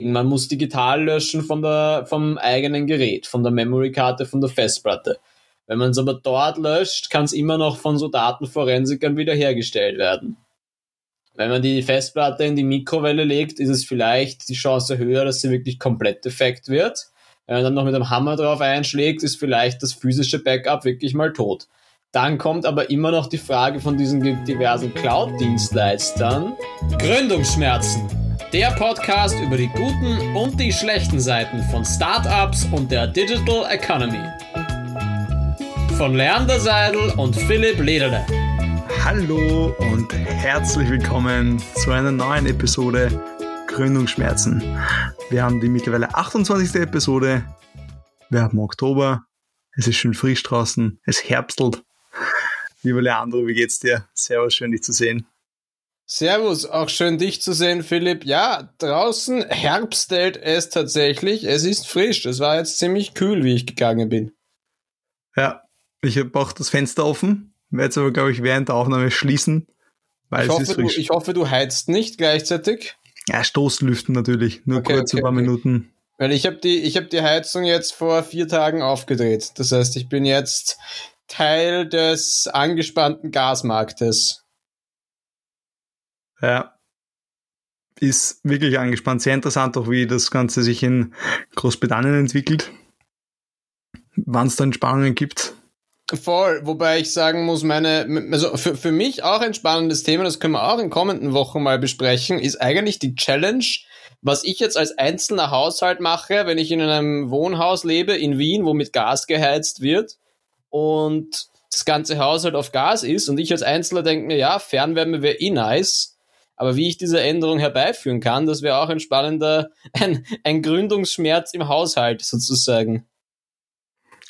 Man muss digital löschen von der, vom eigenen Gerät, von der Memory-Karte, von der Festplatte. Wenn man es aber dort löscht, kann es immer noch von so Datenforensikern wiederhergestellt werden. Wenn man die Festplatte in die Mikrowelle legt, ist es vielleicht die Chance höher, dass sie wirklich komplett defekt wird. Wenn man dann noch mit einem Hammer drauf einschlägt, ist vielleicht das physische Backup wirklich mal tot. Dann kommt aber immer noch die Frage von diesen diversen Cloud-Dienstleistern. Gründungsschmerzen. Der Podcast über die guten und die schlechten Seiten von Startups und der Digital Economy. Von Leander Seidel und Philipp Lederle. Hallo und herzlich willkommen zu einer neuen Episode Gründungsschmerzen. Wir haben die mittlerweile 28. Episode. Wir haben Oktober. Es ist schön frisch draußen. Es herbstelt. Lieber Leandro, wie geht's dir? Servus, schön dich zu sehen. Servus, auch schön dich zu sehen, Philipp. Ja, draußen herbstelt es tatsächlich. Es ist frisch. Es war jetzt ziemlich kühl, wie ich gegangen bin. Ja, ich habe auch das Fenster offen, werde jetzt aber, glaube ich, während der Aufnahme schließen, weil ich es hoffe, ist frisch. Du, ich hoffe, du heizt nicht gleichzeitig. Ja, Stoßlüften natürlich, nur Okay, kurz okay, ein paar okay. Minuten. Weil ich habe die, ich hab die Heizung jetzt vor vier Tagen aufgedreht. Das heißt, ich bin jetzt Teil des angespannten Gasmarktes. Ja. Ist wirklich angespannt. Sehr interessant auch, wie das Ganze sich in Großbritannien entwickelt. Wann es da Entspannungen gibt. Voll, wobei ich sagen muss, meine, also für, für mich auch ein spannendes Thema, das können wir auch in kommenden Wochen mal besprechen, ist eigentlich die Challenge, was ich jetzt als einzelner Haushalt mache, wenn ich in einem Wohnhaus lebe in Wien, wo mit Gas geheizt wird und das ganze Haus halt auf Gas ist und ich als Einzelner denke mir, ja, Fernwärme wäre eh nice, aber wie ich diese Änderung herbeiführen kann, das wäre auch ein spannender, ein, ein Gründungsschmerz im Haushalt sozusagen.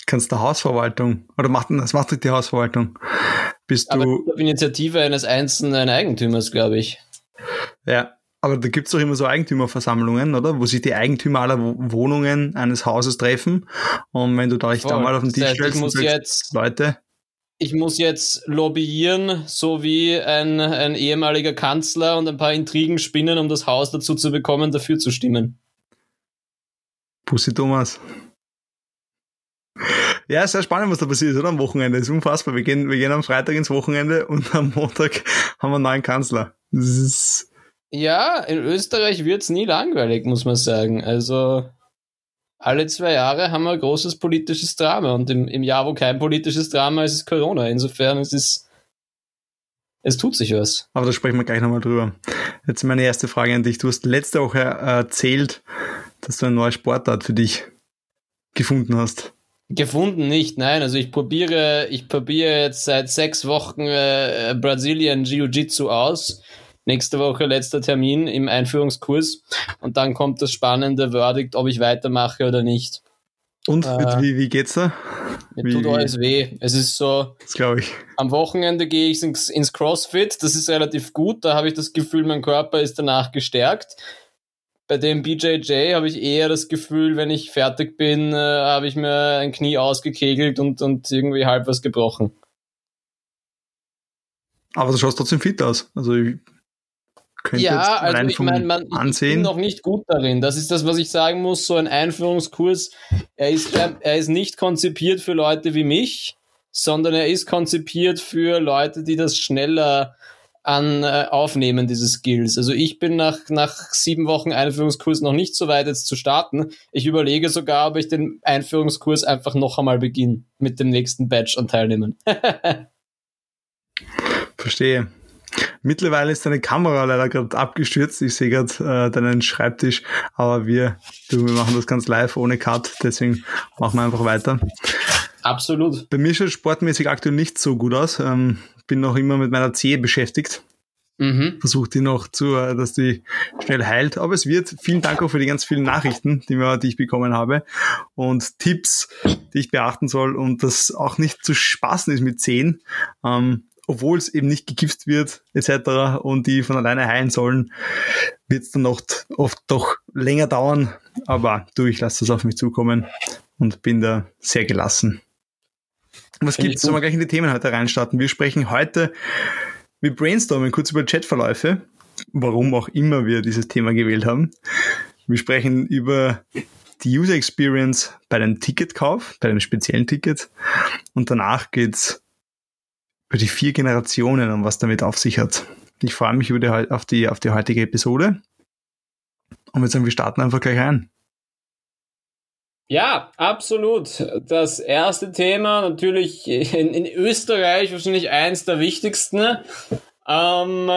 Kannst der Hausverwaltung, oder macht, das macht die Hausverwaltung. Bist Aber du, auf Initiative eines einzelnen Eigentümers, glaube ich. ja, aber da gibt's doch immer so Eigentümerversammlungen, oder? Wo sich die Eigentümer aller Wo- Wohnungen eines Hauses treffen. Und wenn du da dich da mal auf den Das Tisch heißt, stellst und sagst, jetzt, Leute, ich muss jetzt lobbyieren, so wie ein, ein ehemaliger Kanzler und ein paar Intrigen spinnen, um das Haus dazu zu bekommen, dafür zu stimmen. Pussy Thomas. Ja, ist sehr spannend, was da passiert ist, oder? Am Wochenende. Das ist unfassbar. Wir gehen, wir gehen am Freitag ins Wochenende und am Montag haben wir einen neuen Kanzler. Ja, in Österreich wird's nie langweilig, muss man sagen. Also alle zwei Jahre haben wir ein großes politisches Drama und im, im Jahr, wo kein politisches Drama ist, ist Corona. Insofern es ist es tut sich was. aber da sprechen wir gleich nochmal drüber. Jetzt meine erste Frage an dich. Du hast letzte Woche erzählt, dass du eine neue Sportart für dich gefunden hast. Gefunden nicht, nein. Also ich probiere, ich probiere jetzt seit sechs Wochen äh, Brazilian Jiu-Jitsu aus. Nächste Woche letzter Termin im Einführungskurs und dann kommt das spannende Verdict, ob ich weitermache oder nicht. Und Äh, wie, wie geht's da? Mir Wie- tut alles weh. Es ist so, Das glaube ich. am Wochenende gehe ich ins, ins CrossFit, das ist relativ gut, da habe ich das Gefühl, mein Körper ist danach gestärkt. Bei dem BJJ habe ich eher das Gefühl, wenn ich fertig bin, äh, habe ich mir ein Knie ausgekegelt und, und irgendwie halb was gebrochen. Aber du schaust trotzdem fit aus. Also ich könnte jetzt Ja, also allein ich meine, man, ich bin Ansehen. noch nicht gut darin. Das ist das, was ich sagen muss. So ein Einführungskurs, er ist, er ist nicht konzipiert für Leute wie mich, sondern er ist konzipiert für Leute, die das schneller an äh, aufnehmen, diese Skills. Also ich bin nach, nach sieben Wochen Einführungskurs noch nicht so weit jetzt zu starten. Ich überlege sogar, ob ich den Einführungskurs einfach noch einmal beginne mit dem nächsten Batch an Teilnehmern. Verstehe. Mittlerweile ist deine Kamera leider gerade abgestürzt. Ich sehe gerade äh, deinen Schreibtisch, aber wir, du, wir machen das ganz live ohne Cut, deswegen machen wir einfach weiter. Absolut. Bei mir schaut sportmäßig aktuell nicht so gut aus. Ähm, bin noch immer mit meiner Zehe beschäftigt. Mhm. Versuche die noch zu, äh, dass die schnell heilt. Aber es wird. Vielen Dank auch für die ganz vielen Nachrichten, die, wir, die ich bekommen habe. Und Tipps, die ich beachten soll und das auch nicht zu spaßen ist mit Zehen. Ähm, obwohl es eben nicht gegipst wird etc. und die von alleine heilen sollen, wird es dann oft, oft doch länger dauern. Aber du, ich lasse das auf mich zukommen und bin da sehr gelassen. Was ich gibt's? Sollen wir gleich in die Themen heute reinstarten? Wir sprechen heute, wir brainstormen kurz über Chatverläufe, warum auch immer wir dieses Thema gewählt haben. Wir sprechen über die User Experience bei dem Ticketkauf, bei dem speziellen Ticket. Und danach geht's über die vier Generationen und was damit auf sich hat. Ich freue mich über die, auf, die, auf die heutige Episode. Und wir sagen, wir starten einfach gleich ein. Ja, absolut. Das erste Thema natürlich in, in Österreich wahrscheinlich eins der wichtigsten. Ähm,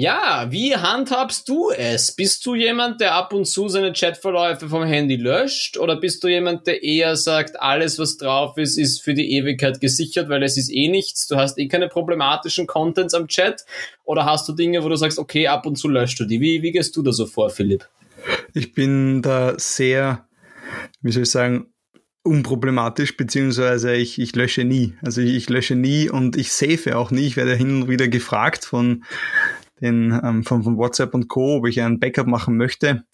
ja, wie handhabst du es? Bist du jemand, der ab und zu seine Chatverläufe vom Handy löscht? Oder bist du jemand, der eher sagt, alles, was drauf ist, ist für die Ewigkeit gesichert, weil es ist eh nichts, du hast eh keine problematischen Contents am Chat? Oder hast du Dinge, wo du sagst, okay, ab und zu löscht du die? Wie, wie gehst du da so vor, Philipp? Ich bin da sehr, wie soll ich sagen, unproblematisch, beziehungsweise ich, ich lösche nie. Also ich, ich lösche nie und ich safe auch nie. Ich werde hin und wieder gefragt von den, ähm, von, von WhatsApp und Co., ob ich ein Backup machen möchte.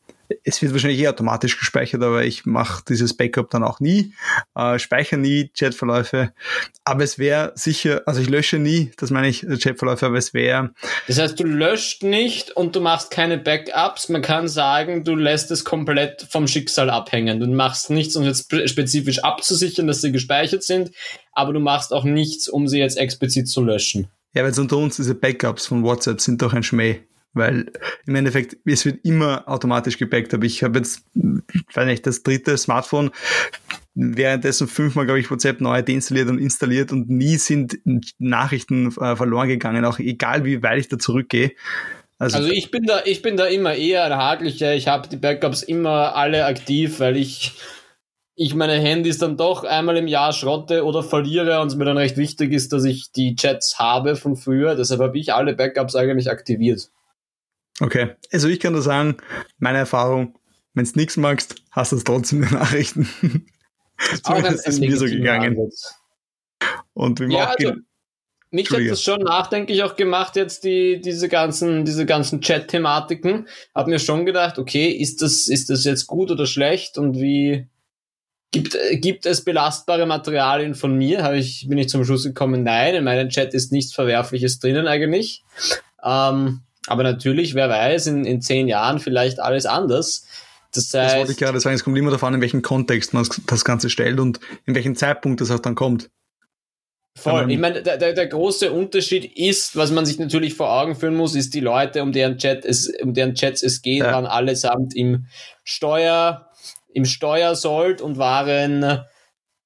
Es wird wahrscheinlich eh automatisch gespeichert, aber ich mache dieses Backup dann auch nie, äh, speichere nie Chatverläufe. Aber es wäre sicher, also ich lösche nie, das meine ich, äh, Chatverläufe, aber es wäre. Das heißt, du löscht nicht und du machst keine Backups. Man kann sagen, du lässt es komplett vom Schicksal abhängen. Du machst nichts, um jetzt spezifisch abzusichern, dass sie gespeichert sind, aber du machst auch nichts, um sie jetzt explizit zu löschen. Ja, weil unter uns diese Backups von WhatsApp sind doch ein Schmäh. Weil im Endeffekt, es wird immer automatisch gebackt. Aber ich habe jetzt, weiß nicht, das dritte Smartphone, währenddessen fünfmal, glaube ich, WhatsApp neu deinstalliert und installiert und nie sind Nachrichten äh, verloren gegangen, auch egal wie weit ich da zurückgehe. Also, also, ich bin da, ich bin da immer eher ein haklicher. Ich habe die Backups immer alle aktiv, weil ich ich meine Handys dann doch einmal im Jahr schrotte oder verliere und es mir dann recht wichtig ist, dass ich die Chats habe von früher. Deshalb habe ich alle Backups eigentlich aktiviert. Okay, also ich kann da sagen, meine Erfahrung, wenn du nichts magst, hast du trotzdem die Nachrichten. Zumindest ist mir so gegangen. Ansatz. Und wie ja, also, mich hat das schon nachdenklich auch gemacht, jetzt die, diese ganzen, diese ganzen Chat-Thematiken. Hab mir schon gedacht, okay, ist das, ist das jetzt gut oder schlecht und wie, Gibt, äh, gibt es belastbare Materialien von mir? Habe ich, bin ich zum Schluss gekommen, nein, in meinem Chat ist nichts Verwerfliches drinnen eigentlich. Ähm, aber natürlich, wer weiß, in, in zehn Jahren vielleicht alles anders. Das, heißt, das wollte ich gerade sagen, es kommt immer davon, in welchem Kontext man das Ganze stellt und in welchem Zeitpunkt das auch dann kommt. Voll. Ich meine, der, der, der große Unterschied ist, was man sich natürlich vor Augen führen muss, ist die Leute, um deren Chat es, um deren Chats es geht, ja. waren allesamt im Steuer, im Steuersold und waren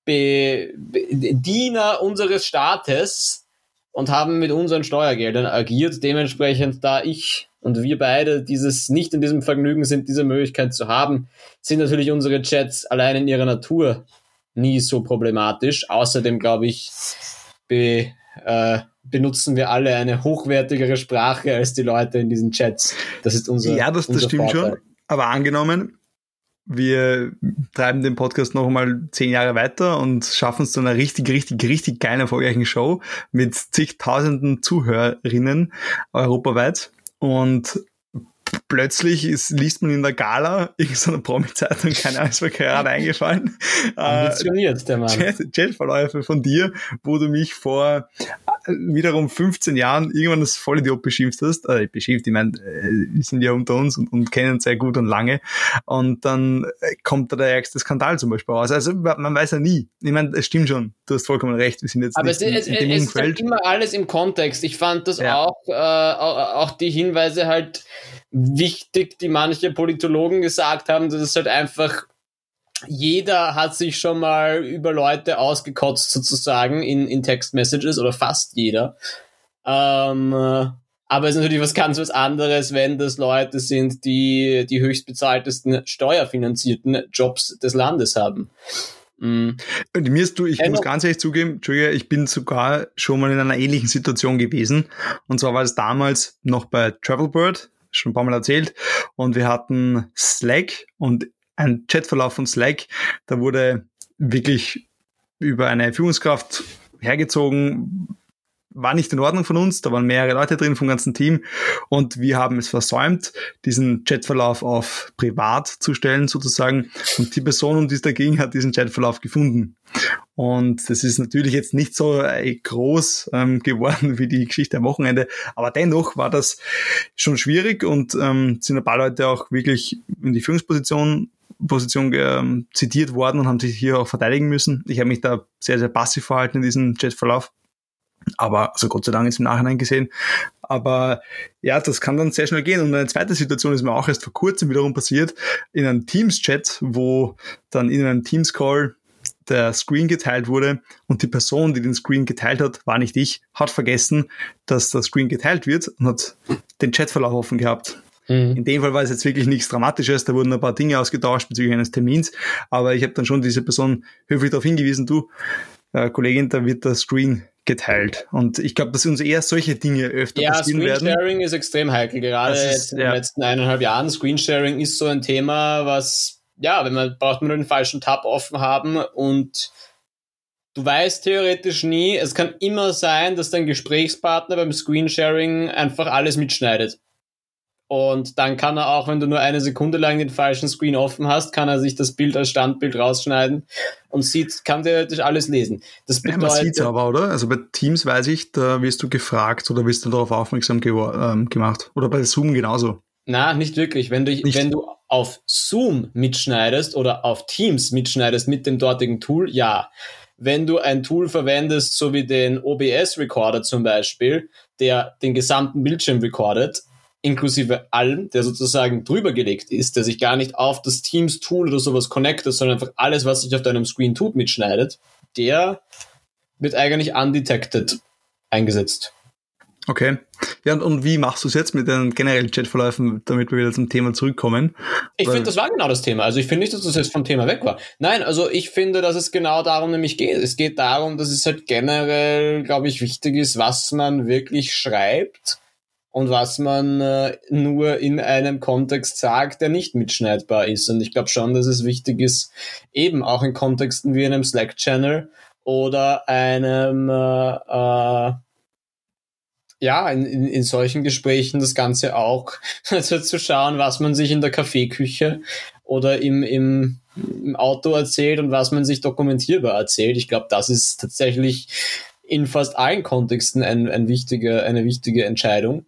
Be Be Diener unseres Staates und haben mit unseren Steuergeldern agiert. Dementsprechend, da ich und wir beide dieses nicht in diesem Vergnügen sind, diese Möglichkeit zu haben, sind natürlich unsere Chats allein in ihrer Natur nie so problematisch. Außerdem glaube ich, be, äh, benutzen wir alle eine hochwertigere Sprache als die Leute in diesen Chats. Das ist unser Ja, das, das stimmt Vorteil. schon. Aber angenommen, wir treiben den Podcast noch einmal zehn Jahre weiter und schaffen es zu einer richtig, richtig, richtig geilen, erfolgreichen Show mit zigtausenden Zuhörerinnen europaweit. Und plötzlich ist, liest man in der Gala irgendeiner Promi-Zeitung, keine Ahnung, ist mir gerade eingefallen. Ambitioniert, der Mann. Chatverläufe von dir, wo du mich vor äh, wiederum 15 Jahren irgendwann das Vollidiot beschimpft hast. Äh, beschimpft, ich meine, äh, wir sind ja unter uns und, und kennen uns sehr gut und lange. Und dann äh, kommt da der ärgste Skandal zum Beispiel raus. Also man weiß ja nie. Ich meine, es stimmt schon, du hast vollkommen recht. Wir sind jetzt Aber nicht es, in, in dem es ist halt immer alles im Kontext. Ich fand das ja. auch, äh, auch die Hinweise halt wichtig, die manche Politologen gesagt haben, dass es halt einfach jeder hat sich schon mal über Leute ausgekotzt sozusagen in, in Text-Messages oder fast jeder. Ähm, aber es ist natürlich was ganz was anderes, wenn das Leute sind, die die höchstbezahltesten steuerfinanzierten Jobs des Landes haben. Mhm. Und mir ist du, ich muss ganz ehrlich zugeben, Entschuldige, ich bin sogar schon mal in einer ähnlichen Situation gewesen. Und zwar war es damals noch bei Travelbird, schon ein paar Mal erzählt. Und wir hatten Slack und ein Chatverlauf von Slack. Da wurde wirklich über eine Führungskraft hergezogen, war nicht in Ordnung von uns, da waren mehrere Leute drin vom ganzen Team und wir haben es versäumt, diesen Chatverlauf auf privat zu stellen sozusagen und die Person, um die es da ging, hat diesen Chatverlauf gefunden Und das ist natürlich jetzt nicht so äh, groß ähm, geworden wie die Geschichte am Wochenende, aber dennoch war das schon schwierig und ähm, sind ein paar Leute auch wirklich in die Führungsposition Position ähm, zitiert worden und haben sich hier auch verteidigen müssen. Ich habe mich da sehr, sehr passiv verhalten in diesem Chatverlauf. Aber, also Gott sei Dank ist im Nachhinein gesehen. Aber ja, das kann dann sehr schnell gehen. Und eine zweite Situation ist mir auch erst vor kurzem wiederum passiert, in einem Teams-Chat, wo dann in einem Teams-Call der Screen geteilt wurde und die Person, die den Screen geteilt hat, war nicht ich, hat vergessen, dass der Screen geteilt wird und hat den Chatverlauf offen gehabt. Mhm. In dem Fall war es jetzt wirklich nichts Dramatisches, da wurden ein paar Dinge ausgetauscht bezüglich eines Termins, aber ich habe dann schon diese Person höflich darauf hingewiesen, du, äh, Kollegin, da wird der Screen geteilt. Und ich glaube, dass uns eher solche Dinge öfter ja, passieren werden. Ja, Screensharing ist extrem heikel, gerade ist, jetzt in ja. den letzten eineinhalb Jahren. Screensharing ist so ein Thema, was, ja, wenn man, braucht man nur den falschen Tab offen haben und du weißt theoretisch nie, es kann immer sein, dass dein Gesprächspartner beim Screensharing einfach alles mitschneidet. Und dann kann er auch, wenn du nur eine Sekunde lang den falschen Screen offen hast, kann er sich das Bild als Standbild rausschneiden und sieht, kann theoretisch alles lesen. Das bedeutet, ja, man sieht aber, oder? Also bei Teams weiß ich, da wirst du gefragt oder wirst du darauf aufmerksam ähm, gemacht. Oder bei Zoom genauso. Na, nicht wirklich. Wenn du, nicht. wenn du auf Zoom mitschneidest oder auf Teams mitschneidest mit dem dortigen Tool, ja. Wenn du ein Tool verwendest, so wie den OBS Recorder zum Beispiel, der den gesamten Bildschirm recordet, inklusive allem, der sozusagen drüber gelegt ist, der sich gar nicht auf das Teams-Tool oder sowas connectet, sondern einfach alles, was sich auf deinem Screen tut, mitschneidet, der wird eigentlich undetected eingesetzt. Okay. Ja, und, und wie machst du es jetzt mit den generellen Chatverläufen, damit wir wieder zum Thema zurückkommen? Ich finde, das war genau das Thema. Also ich finde nicht, dass das jetzt vom Thema weg war. Nein, also ich finde, dass es genau darum nämlich geht. Es geht darum, dass es halt generell, glaube ich, wichtig ist, was man wirklich schreibt und was man äh, nur in einem Kontext sagt, der nicht mitschneidbar ist. Und ich glaube schon, dass es wichtig ist, eben auch in Kontexten wie einem Slack-Channel oder einem, äh, äh, ja, in, in, in solchen Gesprächen das Ganze auch also zu schauen, was man sich in der Kaffeeküche oder im, im, im Auto erzählt und was man sich dokumentierbar erzählt. Ich glaube, das ist tatsächlich in fast allen Kontexten ein, ein wichtige, eine wichtige Entscheidung.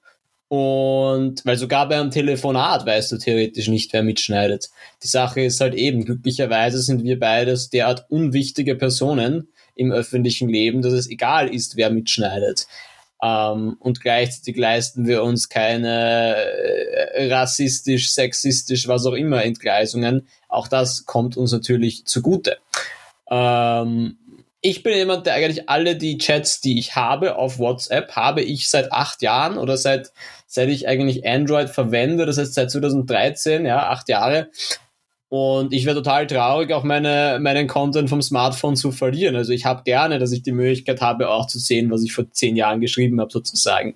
Und weil sogar beim Telefonat weißt du theoretisch nicht, wer mitschneidet. Die Sache ist halt eben, glücklicherweise sind wir beides derart unwichtige Personen im öffentlichen Leben, dass es egal ist, wer mitschneidet. Ähm, und gleichzeitig leisten wir uns keine äh, rassistisch, sexistisch, was auch immer Entgleisungen. Auch das kommt uns natürlich zugute. Ähm, ich bin jemand, der eigentlich alle die Chats, die ich habe auf WhatsApp, habe ich seit acht Jahren oder seit, seit ich eigentlich Android verwende, das heißt seit 2013, ja, acht Jahre, und ich wäre total traurig, auch meine, meinen Content vom Smartphone zu verlieren. Also ich habe gerne, dass ich die Möglichkeit habe, auch zu sehen, was ich vor zehn Jahren geschrieben habe, sozusagen.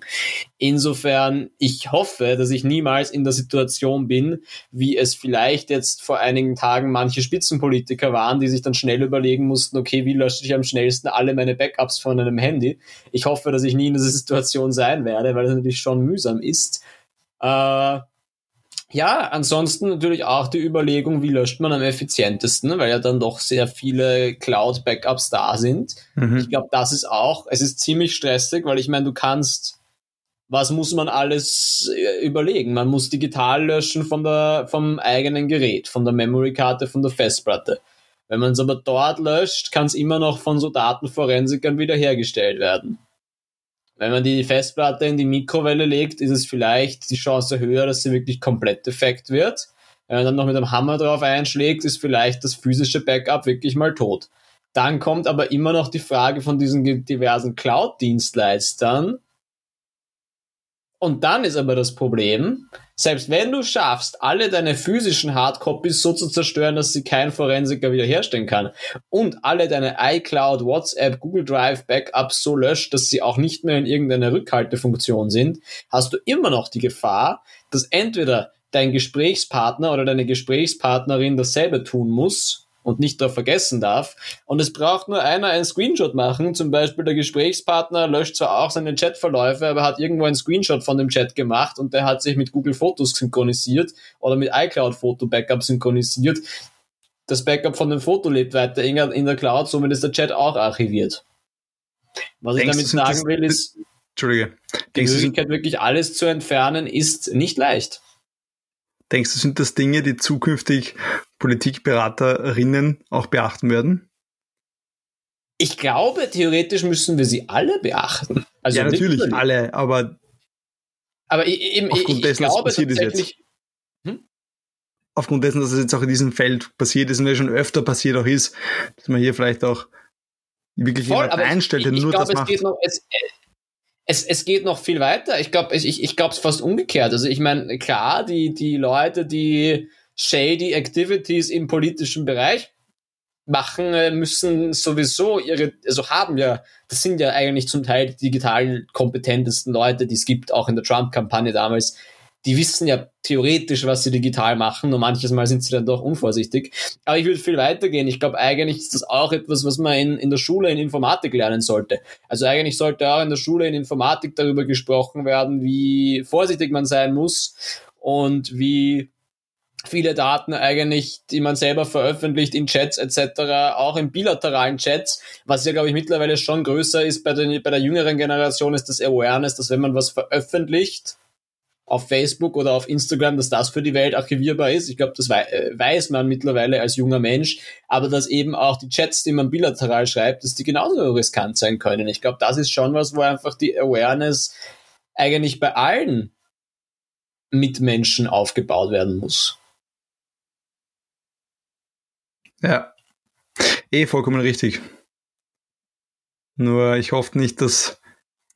Insofern, ich hoffe, dass ich niemals in der Situation bin, wie es vielleicht jetzt vor einigen Tagen manche Spitzenpolitiker waren, die sich dann schnell überlegen mussten, okay, wie lösche ich am schnellsten alle meine Backups von einem Handy? Ich hoffe, dass ich nie in dieser Situation sein werde, weil es natürlich schon mühsam ist. Äh, ja, ansonsten natürlich auch die Überlegung, wie löscht man am effizientesten, weil ja dann doch sehr viele Cloud-Backups da sind. Mhm. Ich glaube, das ist auch, es ist ziemlich stressig, weil ich meine, du kannst, was muss man alles äh, überlegen? Man muss digital löschen von der, vom eigenen Gerät, von der Memory-Karte, von der Festplatte. Wenn man es aber dort löscht, kann es immer noch von so Datenforensikern wiederhergestellt werden. Wenn man die Festplatte in die Mikrowelle legt, ist es vielleicht die Chance höher, dass sie wirklich komplett defekt wird. Wenn man dann noch mit einem Hammer drauf einschlägt, ist vielleicht das physische Backup wirklich mal tot. Dann kommt aber immer noch die Frage von diesen diversen Cloud-Dienstleistern, und dann ist aber das Problem, selbst wenn du schaffst, alle deine physischen Hardcopies so zu zerstören, dass sie kein Forensiker wiederherstellen kann und alle deine iCloud, WhatsApp, Google Drive Backups so löscht, dass sie auch nicht mehr in irgendeiner Rückhaltefunktion sind, hast du immer noch die Gefahr, dass entweder dein Gesprächspartner oder deine Gesprächspartnerin dasselbe tun muss und nicht da vergessen darf. Und es braucht nur einer einen Screenshot machen. Zum Beispiel der Gesprächspartner löscht zwar auch seine Chatverläufe, aber hat irgendwo einen Screenshot von dem Chat gemacht und der hat sich mit Google Fotos synchronisiert oder mit iCloud Foto Backup synchronisiert. das Backup von dem Foto lebt weiter in der Cloud, somit ist der Chat auch archiviert. Was Denkst ich damit sagen will, ist, Entschuldige. die Möglichkeit, wirklich alles zu entfernen, ist nicht leicht. Denkst du, sind das Dinge, die zukünftig Politikberaterinnen auch beachten werden? Ich glaube, theoretisch müssen wir sie alle beachten. Also ja, natürlich literally. alle, aber, aber eben, aufgrund ich, dessen, glaube passiert ist jetzt. Hm? Aufgrund dessen, dass es jetzt auch in diesem Feld passiert ist und ja schon öfter passiert auch ist, dass man hier vielleicht auch wirklich Voll, jemand einstellt, der nur glaub, das macht. Noch, es, es, es geht noch viel weiter. Ich glaube, ich, ich glaube es fast umgekehrt. Also ich meine, klar, die, die Leute, die shady Activities im politischen Bereich machen, äh, müssen sowieso ihre, also haben ja, das sind ja eigentlich zum Teil die digital kompetentesten Leute, die es gibt, auch in der Trump-Kampagne damals. Die wissen ja theoretisch, was sie digital machen, nur manches Mal sind sie dann doch unvorsichtig. Aber ich würde viel weiter gehen. Ich glaube, eigentlich ist das auch etwas, was man in, in der Schule in Informatik lernen sollte. Also eigentlich sollte auch in der Schule in Informatik darüber gesprochen werden, wie vorsichtig man sein muss und wie viele Daten eigentlich, die man selber veröffentlicht in Chats etc., auch in bilateralen Chats, was ja, glaube ich, mittlerweile schon größer ist bei, den, bei der jüngeren Generation, ist das Awareness, dass wenn man was veröffentlicht auf Facebook oder auf Instagram, dass das für die Welt archivierbar ist. Ich glaube, das äh, weiß man mittlerweile als junger Mensch, aber dass eben auch die Chats, die man bilateral schreibt, dass die genauso riskant sein können. Ich glaube, das ist schon was, wo einfach die Awareness eigentlich bei allen Mitmenschen aufgebaut werden muss. Ja, eh vollkommen richtig. Nur ich hoffe nicht, dass,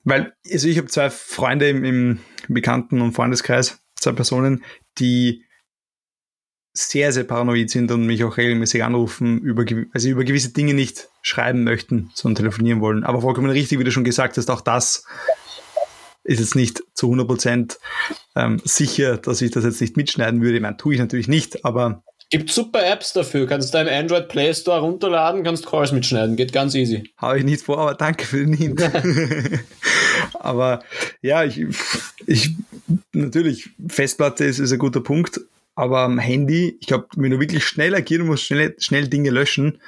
weil, also ich habe zwei Freunde im, im Bekannten- und Freundeskreis, zwei Personen, die sehr, sehr paranoid sind und mich auch regelmäßig anrufen, über, also über gewisse Dinge nicht schreiben möchten, sondern telefonieren wollen. Aber vollkommen richtig, wie du schon gesagt hast, auch das ist jetzt nicht zu 100 Prozent ähm, sicher, dass ich das jetzt nicht mitschneiden würde. Ich meine, tue ich natürlich nicht, aber Gibt super Apps dafür. Kannst du im Android Play Store runterladen, kannst Calls mitschneiden. Geht ganz easy. Habe ich nicht vor, aber danke für den Hint. aber ja, ich, ich, natürlich, Festplatte ist, ist ein guter Punkt. Aber am Handy, ich glaube, wenn du wirklich schnell agieren musst, schnell, schnell Dinge löschen,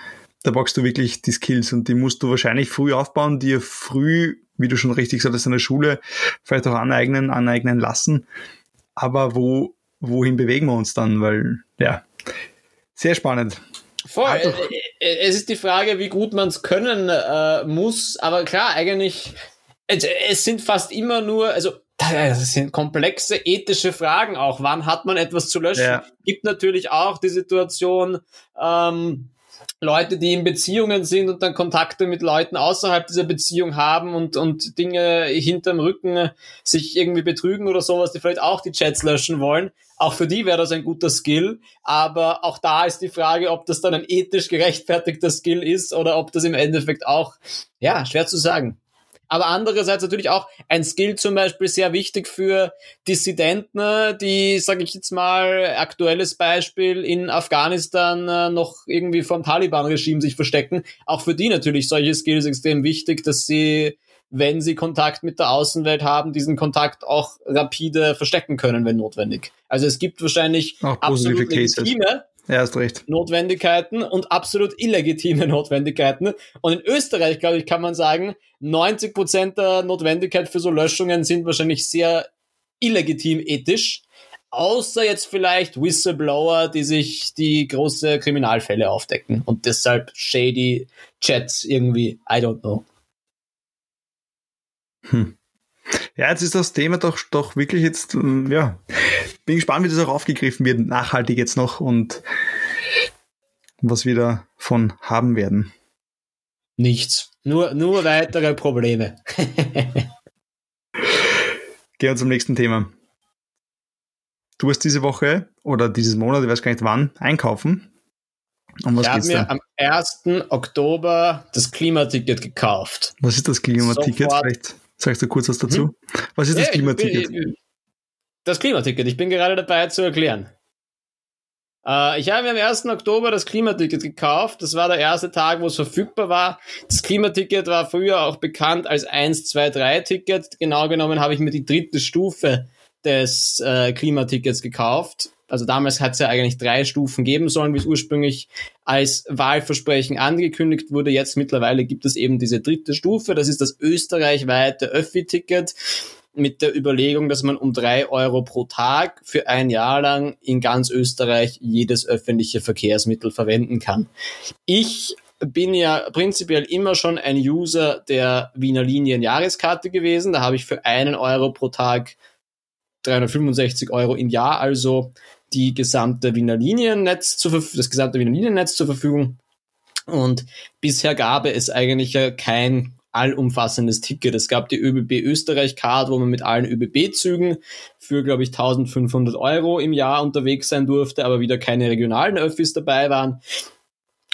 da brauchst du wirklich die Skills und die musst du wahrscheinlich früh aufbauen, dir früh, wie du schon richtig gesagt hast, in der Schule vielleicht auch aneignen, aneignen lassen. Aber wo, wohin bewegen wir uns dann? Weil, ja, sehr spannend. Voll. Also, äh, äh, es ist die Frage, wie gut man es können äh, muss, aber klar, eigentlich, es sind fast immer nur, also das sind komplexe ethische Fragen auch. Wann hat man etwas zu löschen? Ja. Gibt natürlich auch die Situation, ähm, Leute, die in Beziehungen sind und dann Kontakte mit Leuten außerhalb dieser Beziehung haben und, und Dinge hinterm Rücken sich irgendwie betrügen oder sowas, die vielleicht auch die Chats löschen wollen. Auch für die wäre das ein guter Skill. Aber auch da ist die Frage, ob das dann ein ethisch gerechtfertigter Skill ist oder ob das im Endeffekt auch, ja, schwer zu sagen aber andererseits natürlich auch ein Skill zum Beispiel sehr wichtig für Dissidenten, die, sage ich jetzt mal, aktuelles Beispiel in Afghanistan äh, noch irgendwie vom Taliban-Regime sich verstecken. Auch für die natürlich solche Skills extrem wichtig, dass sie wenn sie Kontakt mit der Außenwelt haben, diesen Kontakt auch rapide verstecken können, wenn notwendig. Also es gibt wahrscheinlich absolut legitime ja, hast recht. Notwendigkeiten und absolut illegitime Notwendigkeiten. Und in Österreich, glaube ich, kann man sagen, 90 Prozent der Notwendigkeit für so Löschungen sind wahrscheinlich sehr illegitim ethisch. Außer jetzt vielleicht Whistleblower, die sich die große Kriminalfälle aufdecken und deshalb shady Chats irgendwie, I don't know. Hm. Ja, jetzt ist das Thema doch, doch wirklich jetzt, ähm, ja, bin gespannt, wie das auch aufgegriffen wird, nachhaltig jetzt noch und was wir davon haben werden. Nichts. Nur, nur weitere Probleme. Gehen wir zum nächsten Thema. Du hast diese Woche oder dieses Monat, ich weiß gar nicht wann, einkaufen. Um was ich habe mir da? am 1. Oktober das Klimaticket gekauft. Was ist das Klimaticket? Vielleicht Sagst du kurz was dazu? Hm? Was ist das Klimaticket? Das Klimaticket, ich bin gerade dabei zu erklären. Äh, ich habe mir am 1. Oktober das Klimaticket gekauft. Das war der erste Tag, wo es verfügbar war. Das Klimaticket war früher auch bekannt als 1, 2, 3 Ticket. Genau genommen habe ich mir die dritte Stufe des äh, Klimatickets gekauft. Also damals hat es ja eigentlich drei Stufen geben sollen, wie es ursprünglich als Wahlversprechen angekündigt wurde. Jetzt mittlerweile gibt es eben diese dritte Stufe. Das ist das österreichweite Öffi-Ticket mit der Überlegung, dass man um drei Euro pro Tag für ein Jahr lang in ganz Österreich jedes öffentliche Verkehrsmittel verwenden kann. Ich bin ja prinzipiell immer schon ein User der Wiener Linien Jahreskarte gewesen. Da habe ich für einen Euro pro Tag 365 Euro im Jahr, also die gesamte Wiener Liniennetz zur, das gesamte Wiener Liniennetz zur Verfügung. Und bisher gab es eigentlich kein allumfassendes Ticket. Es gab die ÖBB Österreich Card, wo man mit allen ÖBB-Zügen für, glaube ich, 1500 Euro im Jahr unterwegs sein durfte, aber wieder keine regionalen Öffis dabei waren.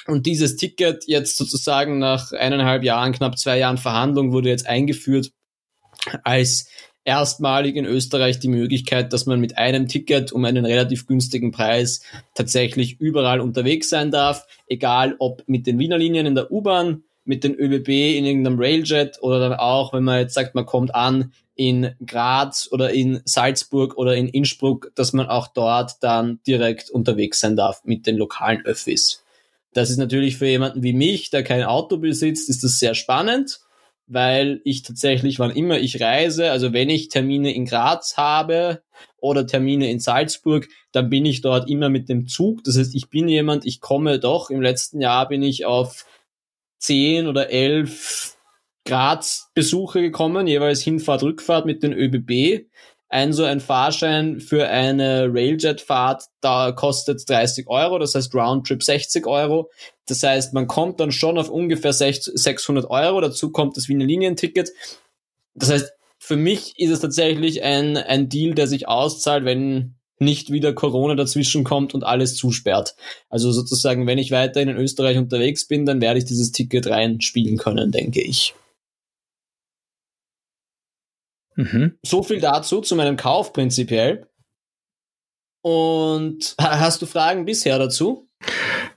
Und dieses Ticket jetzt sozusagen nach eineinhalb Jahren, knapp zwei Jahren Verhandlung wurde jetzt eingeführt als erstmalig in Österreich die Möglichkeit, dass man mit einem Ticket um einen relativ günstigen Preis tatsächlich überall unterwegs sein darf, egal ob mit den Wiener Linien in der U-Bahn, mit den ÖBB in irgendeinem Railjet oder dann auch, wenn man jetzt sagt, man kommt an in Graz oder in Salzburg oder in Innsbruck, dass man auch dort dann direkt unterwegs sein darf mit den lokalen Öffis. Das ist natürlich für jemanden wie mich, der kein Auto besitzt, ist das sehr spannend, weil ich tatsächlich, wann immer ich reise, also wenn ich Termine in Graz habe oder Termine in Salzburg, dann bin ich dort immer mit dem Zug. Das heißt, ich bin jemand, ich komme doch, im letzten Jahr bin ich auf zehn oder elf Graz-Besuche gekommen, jeweils Hinfahrt, Rückfahrt mit den ÖBB. Ein so ein Fahrschein für eine Railjet-Fahrt, da kostet 30 Euro, das heißt Roundtrip 60 Euro. Das heißt, man kommt dann schon auf ungefähr 600 Euro. Dazu kommt das Wiener Linienticket. Das heißt, für mich ist es tatsächlich ein, ein Deal, der sich auszahlt, wenn nicht wieder Corona dazwischen kommt und alles zusperrt. Also sozusagen, wenn ich weiterhin in Österreich unterwegs bin, dann werde ich dieses Ticket reinspielen können, denke ich. Mhm. So viel dazu, zu meinem Kauf prinzipiell. Und hast du Fragen bisher dazu?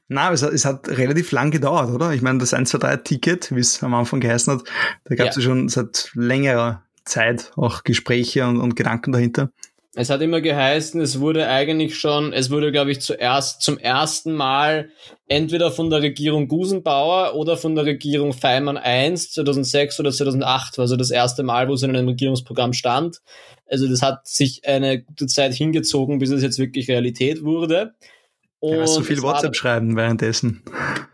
Na, es, es, hat relativ lang gedauert, oder? Ich meine, das 1, 2, 3 Ticket, wie es am Anfang geheißen hat, da gab es ja. ja. schon seit längerer Zeit auch Gespräche und, und Gedanken dahinter. Es hat immer geheißen, es wurde eigentlich schon, es wurde, glaube ich, zuerst zum ersten Mal entweder von der Regierung Gusenbauer oder von der Regierung Feimann I 2006 oder 2008, also das erste Mal, wo es in einem Regierungsprogramm stand. Also das hat sich eine gute Zeit hingezogen, bis es jetzt wirklich Realität wurde. Und ja, so viel WhatsApp schreiben währenddessen.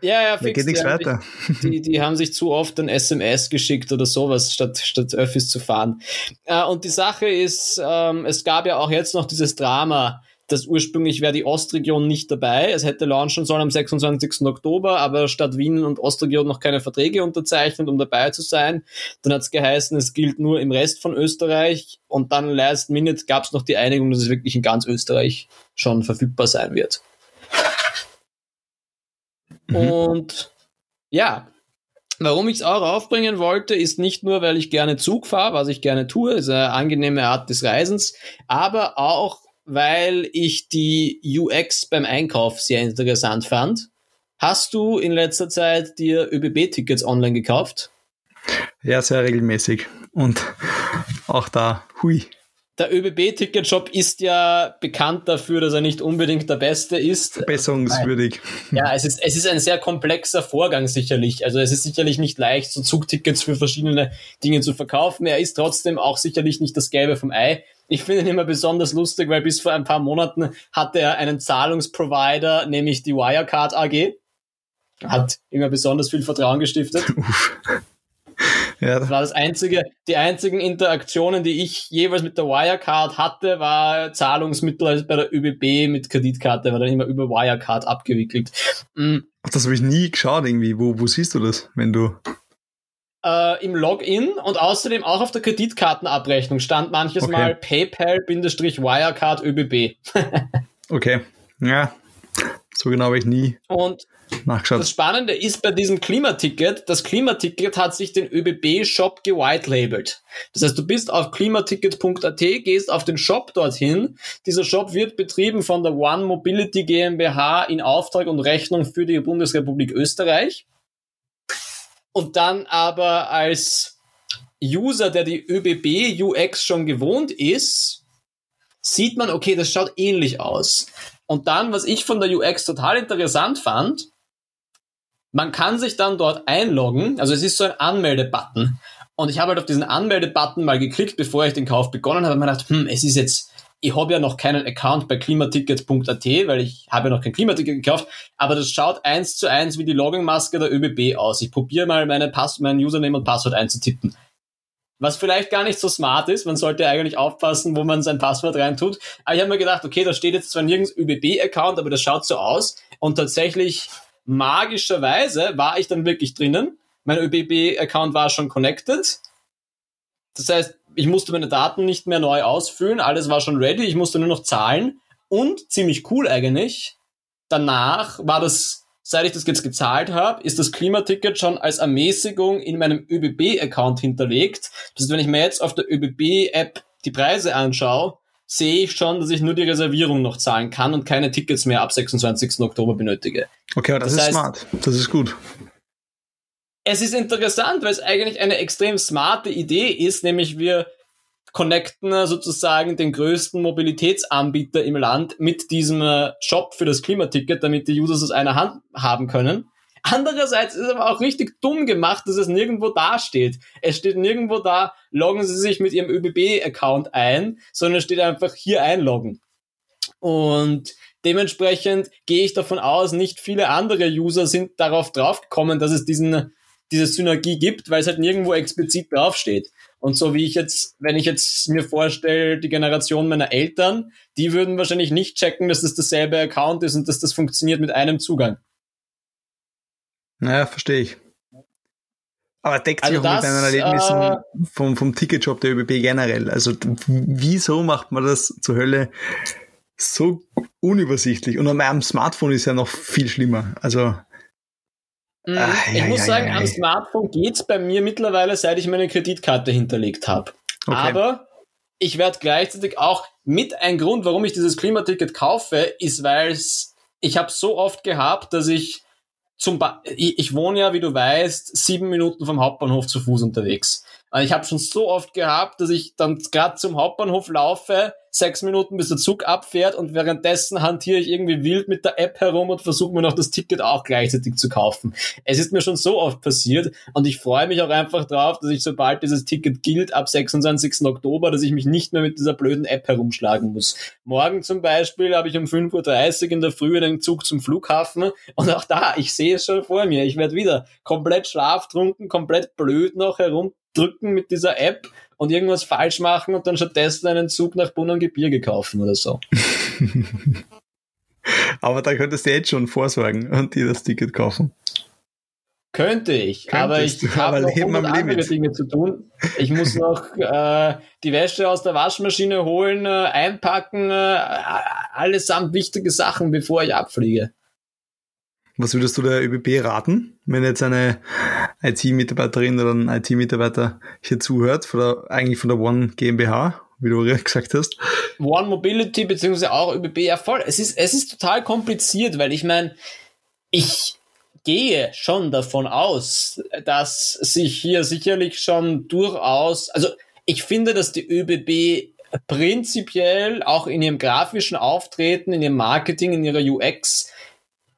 Ja, ja, fix. Da geht nichts weiter. Sich, die, die haben sich zu oft ein SMS geschickt oder sowas, statt, statt Öffis zu fahren. Äh, und die Sache ist, ähm, es gab ja auch jetzt noch dieses Drama, dass ursprünglich wäre die Ostregion nicht dabei. Es hätte launchen sollen am 26. Oktober, aber statt Wien und Ostregion noch keine Verträge unterzeichnet, um dabei zu sein. Dann hat es geheißen, es gilt nur im Rest von Österreich. Und dann last minute gab es noch die Einigung, dass es wirklich in ganz Österreich schon verfügbar sein wird. Mhm. Und ja, Warum ich es auch aufbringen wollte, ist nicht nur, weil ich gerne Zug fahre, was ich gerne tue, ist eine angenehme Art des Reisens, aber auch, weil ich die UX beim Einkauf sehr interessant fand. Hast du in letzter Zeit dir ÖBB-Tickets online gekauft? Ja, sehr regelmäßig. Und auch da, hui, der ÖBB-Ticketshop ist ja bekannt dafür, dass er nicht unbedingt der beste ist. Verbesserungswürdig. Ja, es ist, es ist ein sehr komplexer Vorgang sicherlich. Also es ist sicherlich nicht leicht, so Zugtickets für verschiedene Dinge zu verkaufen. Er ist trotzdem auch sicherlich nicht das Gelbe vom Ei. Ich finde ihn immer besonders lustig, weil bis vor ein paar Monaten hatte er einen Zahlungsprovider, nämlich die Wirecard AG. Hat immer besonders viel Vertrauen gestiftet. Ja. Das war das einzige, die einzigen Interaktionen, die ich jeweils mit der Wirecard hatte, war Zahlungsmittel also bei der ÖBB mit Kreditkarte, war dann immer über Wirecard abgewickelt. Mhm. Ach, das habe ich nie geschaut irgendwie. Wo, wo siehst du das, wenn du äh, im Login und außerdem auch auf der Kreditkartenabrechnung stand manches okay. Mal PayPal-Wirecard ÖBB. okay, ja, so genau habe ich nie. Und nachgeschaut. Das Spannende ist bei diesem Klimaticket, das Klimaticket hat sich den ÖBB-Shop gewitelabelt. Das heißt, du bist auf klimaticket.at, gehst auf den Shop dorthin. Dieser Shop wird betrieben von der One Mobility GmbH in Auftrag und Rechnung für die Bundesrepublik Österreich. Und dann aber als User, der die ÖBB UX schon gewohnt ist, sieht man, okay, das schaut ähnlich aus. Und dann, was ich von der UX total interessant fand, man kann sich dann dort einloggen, also es ist so ein Anmeldebutton. Und ich habe halt auf diesen Anmeldebutton mal geklickt, bevor ich den Kauf begonnen habe, und mir gedacht, hm, es ist jetzt, ich habe ja noch keinen Account bei klimatickets.at, weil ich habe ja noch kein Klimaticket gekauft, aber das schaut eins zu eins wie die Login-Maske der ÖBB aus. Ich probiere mal meine Pass mein Username und Passwort einzutippen. Was vielleicht gar nicht so smart ist, man sollte eigentlich aufpassen, wo man sein Passwort reintut. Aber ich habe mir gedacht, okay, da steht jetzt zwar nirgends ÖBB-Account, aber das schaut so aus. Und tatsächlich, magischerweise, war ich dann wirklich drinnen. Mein ÖBB-Account war schon connected. Das heißt, ich musste meine Daten nicht mehr neu ausfüllen, alles war schon ready, ich musste nur noch zahlen. Und ziemlich cool eigentlich, danach war das seit ich das jetzt gezahlt habe, ist das Klimaticket schon als Ermäßigung in meinem ÖBB-Account hinterlegt. Das heißt, wenn ich mir jetzt auf der ÖBB-App die Preise anschaue, sehe ich schon, dass ich nur die Reservierung noch zahlen kann und keine Tickets mehr ab 26. Oktober benötige. Okay, aber das, das ist heißt, smart. Das ist gut. Es ist interessant, weil es eigentlich eine extrem smarte Idee ist, nämlich wir connecten sozusagen den größten Mobilitätsanbieter im Land mit diesem äh, Shop für das Klimaticket, damit die Users aus einer Hand haben können. Andererseits ist es aber auch richtig dumm gemacht, dass es nirgendwo da steht. Es steht nirgendwo da, loggen Sie sich mit Ihrem ÖBB-Account ein, sondern es steht einfach hier einloggen. Und dementsprechend gehe ich davon aus, nicht viele andere User sind darauf draufgekommen, dass es diesen, diese Synergie gibt, weil es halt nirgendwo explizit draufsteht. Und so wie ich jetzt, wenn ich jetzt mir vorstelle, die Generation meiner Eltern, die würden wahrscheinlich nicht checken, dass das dasselbe Account ist und dass das funktioniert mit einem Zugang. Naja, verstehe ich. Aber deckt sich also auch das, mit deinen Erlebnissen äh, vom, vom Ticketshop der ÖBB generell. Also wieso macht man das zur Hölle so unübersichtlich? Und an meinem Smartphone ist ja noch viel schlimmer. Also Mhm. Ach, ich ja, muss ja, sagen, ja, am Smartphone geht's bei mir mittlerweile, seit ich meine Kreditkarte hinterlegt habe. Okay. Aber ich werde gleichzeitig auch mit ein Grund, warum ich dieses Klimaticket kaufe, ist, weil ich habe so oft gehabt, dass ich zum ba ich, ich wohne ja, wie du weißt, sieben Minuten vom Hauptbahnhof zu Fuß unterwegs. Und ich habe schon so oft gehabt, dass ich dann gerade zum Hauptbahnhof laufe, sechs Minuten bis der Zug abfährt und währenddessen hantiere ich irgendwie wild mit der App herum und versuche mir noch das Ticket auch gleichzeitig zu kaufen. Es ist mir schon so oft passiert und ich freue mich auch einfach drauf, dass ich sobald dieses Ticket gilt, ab 26. Oktober, dass ich mich nicht mehr mit dieser blöden App herumschlagen muss. Morgen zum Beispiel habe ich um 5.30 Uhr in der Früh den Zug zum Flughafen und auch da, ich sehe es schon vor mir. Ich werde wieder komplett schlaftrunken, komplett blöd noch herumdrücken mit dieser App und irgendwas falsch machen und dann stattdessen einen Zug nach Bonn und Gebirge kaufen oder so. aber da könntest du jetzt schon vorsorgen und dir das Ticket kaufen. Könnte ich, Könntest aber ich habe noch andere Limit. Dinge zu tun. Ich muss noch äh, die Wäsche aus der Waschmaschine holen, äh, einpacken, äh, allesamt wichtige Sachen, bevor ich abfliege. Was würdest du der ÖBB raten, wenn jetzt eine IT-Mitarbeiterin oder ein IT-Mitarbeiter hier zuhört, von der, eigentlich von der One GmbH, wie du gesagt hast? One Mobility beziehungsweise auch ÖBB, ja. Es ist, es ist total kompliziert, weil ich meine, ich gehe schon davon aus, dass sich hier sicherlich schon durchaus, also ich finde, dass die ÖBB prinzipiell auch in ihrem grafischen Auftreten, in ihrem Marketing, in ihrer UX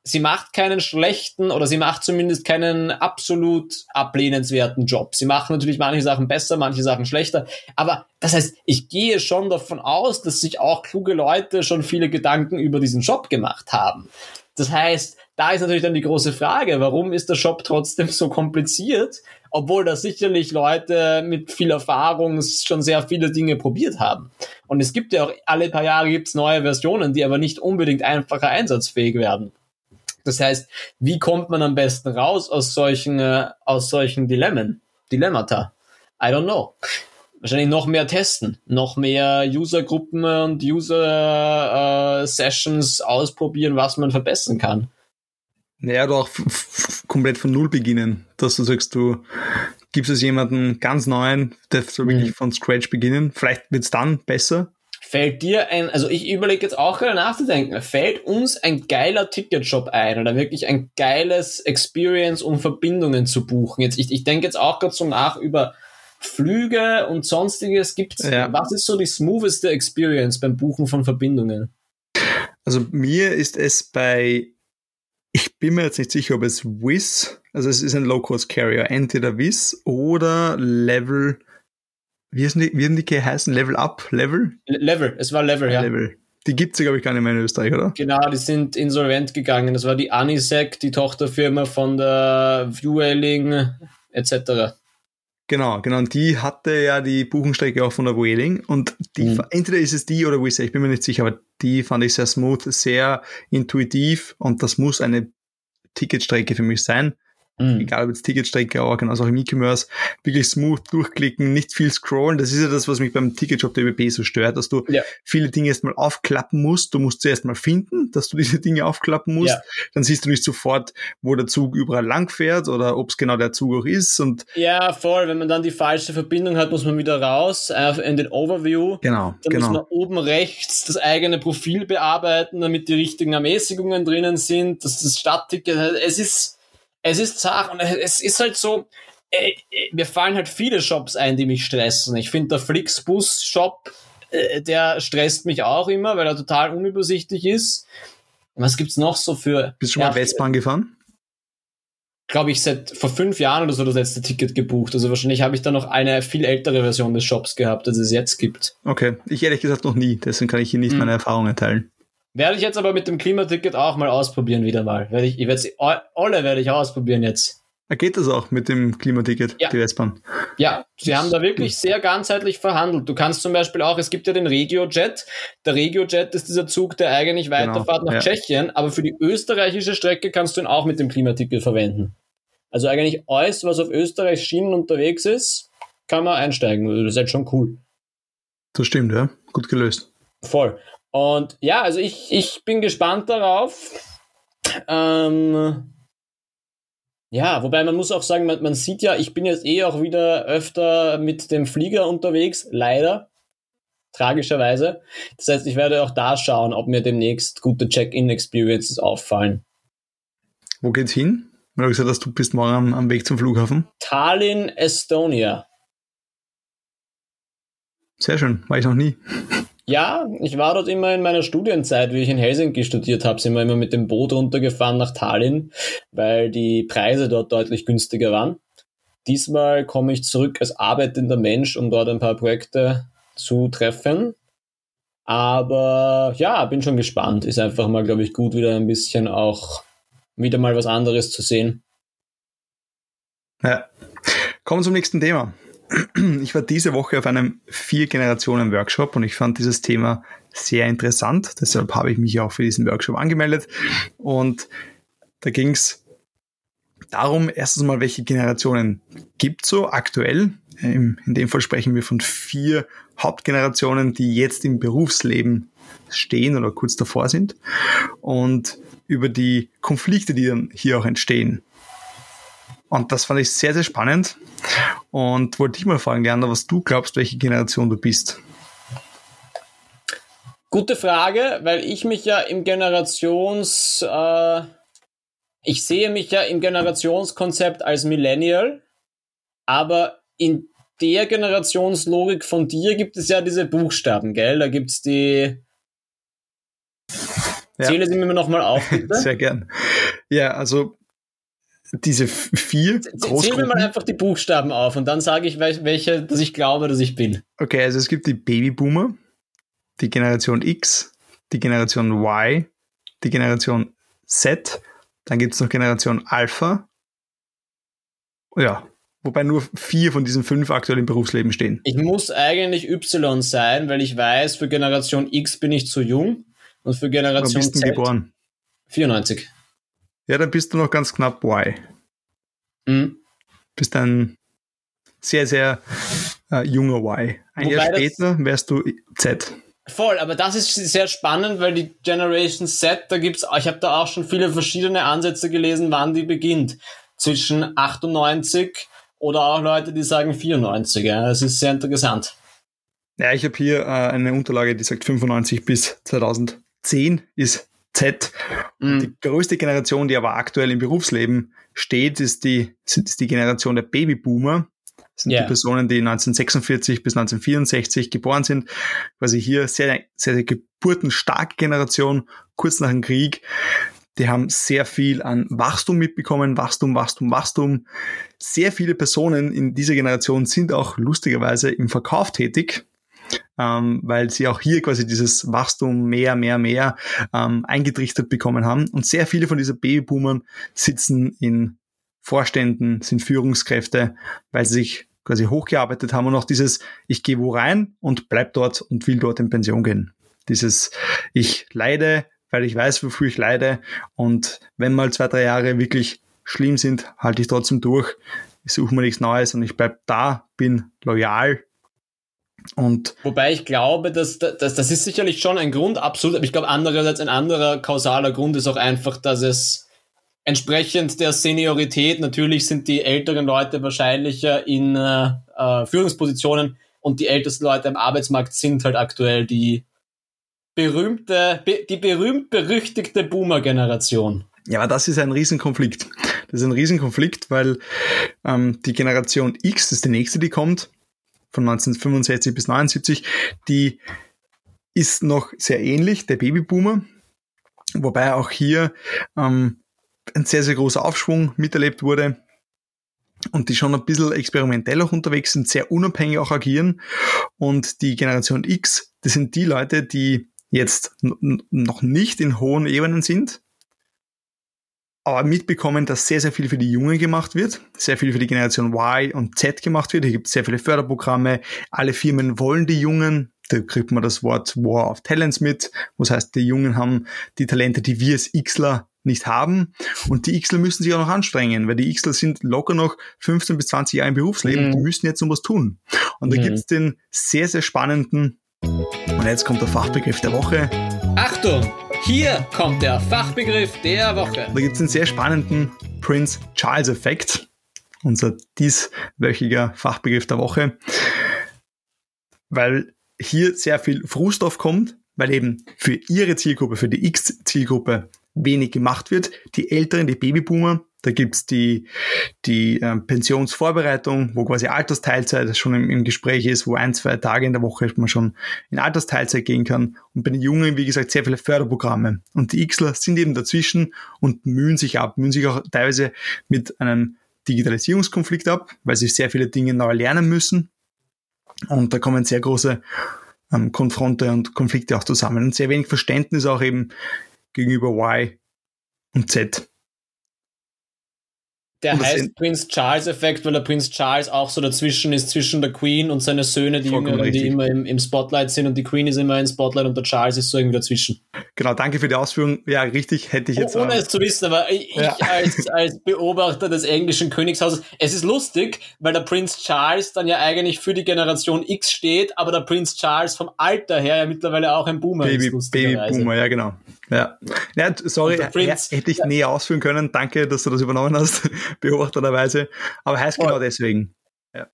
sie macht keinen schlechten oder sie macht zumindest keinen absolut ablehnenswerten Job. Sie macht natürlich manche Sachen besser, manche Sachen schlechter. Aber das heißt, ich gehe schon davon aus, dass sich auch kluge Leute schon viele Gedanken über diesen Job gemacht haben. Das heißt, da ist natürlich dann die große Frage, warum ist der Shop trotzdem so kompliziert, obwohl da sicherlich Leute mit viel Erfahrung schon sehr viele Dinge probiert haben. Und es gibt ja auch alle paar Jahre gibt's neue Versionen, die aber nicht unbedingt einfacher einsatzfähig werden. Das heißt, wie kommt man am besten raus aus solchen, äh, aus solchen Dilemmen, Dilemmata? I don't know. Wahrscheinlich noch mehr testen, noch mehr Usergruppen und User-Sessions äh, ausprobieren, was man verbessern kann. Naja, oder auch komplett von Null beginnen, dass du sagst, du gibst es jemanden ganz neuen, der soll wirklich mhm. von Scratch beginnen. Vielleicht wird es dann besser, Fällt dir ein, also ich überlege jetzt auch gerade nachzudenken, fällt uns ein geiler Ticketshop ein oder wirklich ein geiles Experience, um Verbindungen zu buchen? Jetzt, ich, ich denke jetzt auch gerade so nach über Flüge und sonstiges gibt's. Ja. Was ist so die smootheste Experience beim Buchen von Verbindungen? Also mir ist es bei, ich bin mir jetzt nicht sicher, ob es Wiz, also es ist ein Low-Cost-Carrier, entweder Wiz oder Level, wie heißen die, wie haben die heißen? Level Up? Level? Le- Level, es war Level, ja. Level. Die gibt's ja, glaube ich, gar nicht mehr in Österreich, oder? Genau, die sind insolvent gegangen. Das war die Anisec, die Tochterfirma von der Vueling etc. Genau, genau. Und die hatte ja die Buchenstrecke auch von der Whaling. Und die, Mhm. entweder ist es die oder Wizz, ich bin mir nicht sicher, aber die fand ich sehr smooth, sehr intuitiv und das muss eine Ticketstrecke für mich sein. Mhm. Egal ob jetzt Ticketstrecke, aber genauso auch im E-Commerce. Wirklich smooth durchklicken, nicht viel scrollen. Das ist ja das, was mich beim Ticketshop der ÖBB so stört, dass du Ja. viele Dinge erstmal aufklappen musst. Du musst zuerst mal finden, dass du diese Dinge aufklappen musst. Ja. Dann siehst du nicht sofort, wo der Zug überall lang fährt oder ob es genau der Zug auch ist. Und Ja, voll. Wenn man dann die falsche Verbindung hat, muss man wieder raus äh, in den Overview. genau, Dann muss genau. man oben rechts das eigene Profil bearbeiten, damit die richtigen Ermäßigungen drinnen sind. Das ist das Stadtticket. Es ist, es ist zart und es ist halt so, äh, äh, mir fallen halt viele Shops ein, die mich stressen. Ich finde der Flixbus-Shop, äh, der stresst mich auch immer, weil er total unübersichtlich ist. Was gibt's noch so für? Bist du schon mal Westbahn gefahren? glaube ich, seit vor fünf Jahren oder so das letzte Ticket gebucht. Also wahrscheinlich habe ich da noch eine viel ältere Version des Shops gehabt, als es jetzt gibt. Okay, ich ehrlich gesagt noch nie, deswegen kann ich hier nicht Mhm. meine Erfahrungen teilen. Werde ich jetzt aber mit dem Klimaticket auch mal ausprobieren wieder mal. Werde ich, ich werde sie alle werde ich ausprobieren jetzt. Geht das auch mit dem Klimaticket, Ja. die Westbahn? Ja, sie haben da wirklich sehr ganzheitlich verhandelt. Du kannst zum Beispiel auch, es gibt ja den RegioJet. Der RegioJet ist dieser Zug, der eigentlich weiterfahrt nach ja. Tschechien, aber für die österreichische Strecke kannst du ihn auch mit dem Klimaticket verwenden. Also eigentlich alles, was auf Österreichs Schienen unterwegs ist, kann man einsteigen. Das ist halt schon cool. Das stimmt, ja. Gut gelöst. Voll. Und ja, also ich, ich bin gespannt darauf. Ähm, ja, wobei man muss auch sagen, man, man sieht ja, ich bin jetzt eh auch wieder öfter mit dem Flieger unterwegs, leider. Tragischerweise. Das heißt, ich werde auch da schauen, ob mir demnächst gute Check-in-Experiences auffallen. Wo geht's hin? Weil du gesagt hast, du bist morgen am, am Weg zum Flughafen. Tallinn, Estonia. Sehr schön, war ich noch nie. Ja, ich war dort immer in meiner Studienzeit, wie ich in Helsinki studiert habe, sind wir immer mit dem Boot runtergefahren nach Tallinn, weil die Preise dort deutlich günstiger waren. Diesmal komme ich zurück als arbeitender Mensch, um dort ein paar Projekte zu treffen. Aber ja, bin schon gespannt. Ist einfach mal, glaube ich, gut, wieder ein bisschen auch wieder mal was anderes zu sehen. Ja. Kommen zum nächsten Thema. Ich war diese Woche auf einem Vier-Generationen-Workshop und ich fand dieses Thema sehr interessant. Deshalb habe ich mich auch für diesen Workshop angemeldet. Und da ging es darum, erstens mal, welche Generationen gibt so aktuell. In dem Fall sprechen wir von vier Hauptgenerationen, die jetzt im Berufsleben stehen oder kurz davor sind. Und über die Konflikte, die dann hier auch entstehen. Und das fand ich sehr, sehr spannend. Und wollte dich mal fragen, Leander, was du glaubst, welche Generation du bist. Gute Frage, weil ich mich ja im Generations, äh, ich sehe mich ja im Generationskonzept als Millennial, aber in der Generationslogik von dir gibt es ja diese Buchstaben, gell? Da gibt's die. Ja. Zähle sie mir nochmal auf, bitte. Sehr gern. Ja, also diese vier Zähl mir mal Großgruppen. einfach die Buchstaben auf und dann sage ich, wel- welche, dass ich glaube, dass ich bin. Okay, also es gibt die Babyboomer, die Generation X, die Generation Y, die Generation Z, dann gibt es noch Generation Alpha. Ja, wobei nur vier von diesen fünf aktuell im Berufsleben stehen. Ich muss eigentlich Y sein, weil ich weiß, für Generation X bin ich zu jung und für Wann Generation bist du Z denn geboren? 94. Ja, dann bist du noch ganz knapp Y. Mhm. Bist ein sehr, sehr äh, junger Y. Ein Wobei Jahr später wärst du Z. Voll, aber das ist sehr spannend, weil die Generation Z, da gibt's, ich habe da auch schon viele verschiedene Ansätze gelesen, wann die beginnt. Zwischen 98 oder auch Leute, die sagen 94. Ja. Das ist sehr interessant. Ja, ich habe hier äh, eine Unterlage, die sagt 95 bis 2010 ist Z. Mhm. Die größte Generation, die aber aktuell im Berufsleben steht, ist die, ist die Generation der Babyboomer. sind yeah. die Personen, die 1946 bis 1964 geboren sind, quasi hier sehr, sehr, sehr geburtenstarke Generation, kurz nach dem Krieg. Die haben sehr viel an Wachstum mitbekommen, Wachstum, Wachstum, Wachstum. Sehr viele Personen in dieser Generation sind auch lustigerweise im Verkauf tätig, ähm, weil sie auch hier quasi dieses Wachstum mehr, mehr, mehr ähm, eingetrichtert bekommen haben. Und sehr viele von diesen Babyboomern sitzen in Vorständen, sind Führungskräfte, weil sie sich quasi hochgearbeitet haben und auch dieses, ich gehe wo rein und bleib dort und will dort in Pension gehen. Dieses, ich leide, weil ich weiß, wofür ich leide und wenn mal zwei, drei Jahre wirklich schlimm sind, halte ich trotzdem durch, ich suche mir nichts Neues und ich bleib da, bin loyal und Wobei ich glaube, dass, dass das ist sicherlich schon ein Grund, absolut, aber ich glaube andererseits ein anderer kausaler Grund ist auch einfach, dass es entsprechend der Seniorität, natürlich sind die älteren Leute wahrscheinlicher in äh, äh, Führungspositionen und die ältesten Leute am Arbeitsmarkt sind halt aktuell die berühmte, be, die berühmt-berüchtigte Boomer-Generation. Ja, aber das ist ein Riesenkonflikt. Das ist ein Riesenkonflikt, weil ähm, die Generation X, das ist die nächste, die kommt, von 1965 bis 79, die ist noch sehr ähnlich, der Babyboomer, wobei auch hier ähm, ein sehr, sehr großer Aufschwung miterlebt wurde und die schon ein bisschen experimentell auch unterwegs sind, sehr unabhängig auch agieren. Und die Generation X, das sind die Leute, die jetzt noch nicht in hohen Ebenen sind, aber mitbekommen, dass sehr, sehr viel für die Jungen gemacht wird, sehr viel für die Generation Y und Z gemacht wird. Hier gibt es sehr viele Förderprogramme. Alle Firmen wollen die Jungen. Da kriegt man das Wort War of Talents mit. Was heißt, die Jungen haben die Talente, die wir als Xler nicht haben. Und die Xler müssen sich auch noch anstrengen, weil die Xler sind locker noch 15 bis 20 Jahre im Berufsleben. Mhm. Die müssen jetzt noch was tun. Und da mhm. gibt's den sehr, sehr spannenden, und jetzt kommt der Fachbegriff der Woche. Achtung! Hier kommt der Fachbegriff der Woche. Da gibt's einen sehr spannenden Prince Charles Effekt. Unser dieswöchiger Fachbegriff der Woche. Weil hier sehr viel Frust aufkommt, weil eben für ihre Zielgruppe, für die X-Zielgruppe wenig gemacht wird. Die Älteren, die Babyboomer, da gibt's die, die äh, Pensionsvorbereitung, wo quasi Altersteilzeit schon im, im, Gespräch ist, wo ein, zwei Tage in der Woche man schon in Altersteilzeit gehen kann. Und bei den Jungen, wie gesagt, sehr viele Förderprogramme. Und die Xler sind eben dazwischen und mühen sich ab, mühen sich auch teilweise mit einem Digitalisierungskonflikt ab, weil sie sehr viele Dinge neu lernen müssen. Und da kommen sehr große ähm, Konfronte und Konflikte auch zusammen. Und sehr wenig Verständnis auch eben gegenüber Y und Z. Der heißt Prince Charles Effekt, weil der Prince Charles auch so dazwischen ist, zwischen der Queen und seine Söhne, die Jüngeren, die immer im, im, Spotlight sind und die Queen ist immer im Spotlight und der Charles ist so irgendwie dazwischen. Genau, danke für die Ausführung. Ja, richtig, hätte ich jetzt. Ohne es zu wissen, aber ich, ja. als, als Beobachter des englischen Königshauses, es ist lustig, weil der Prince Charles dann ja eigentlich für die Generation X steht, aber der Prince Charles vom Alter her ja mittlerweile auch ein Boomer Baby, ist. Baby Boomer, ja genau. Ja, ja sorry, hätte ich ja. näher ausführen können. Danke, dass du das übernommen hast, beobachterweise. Aber heißt voll. genau deswegen. Ja.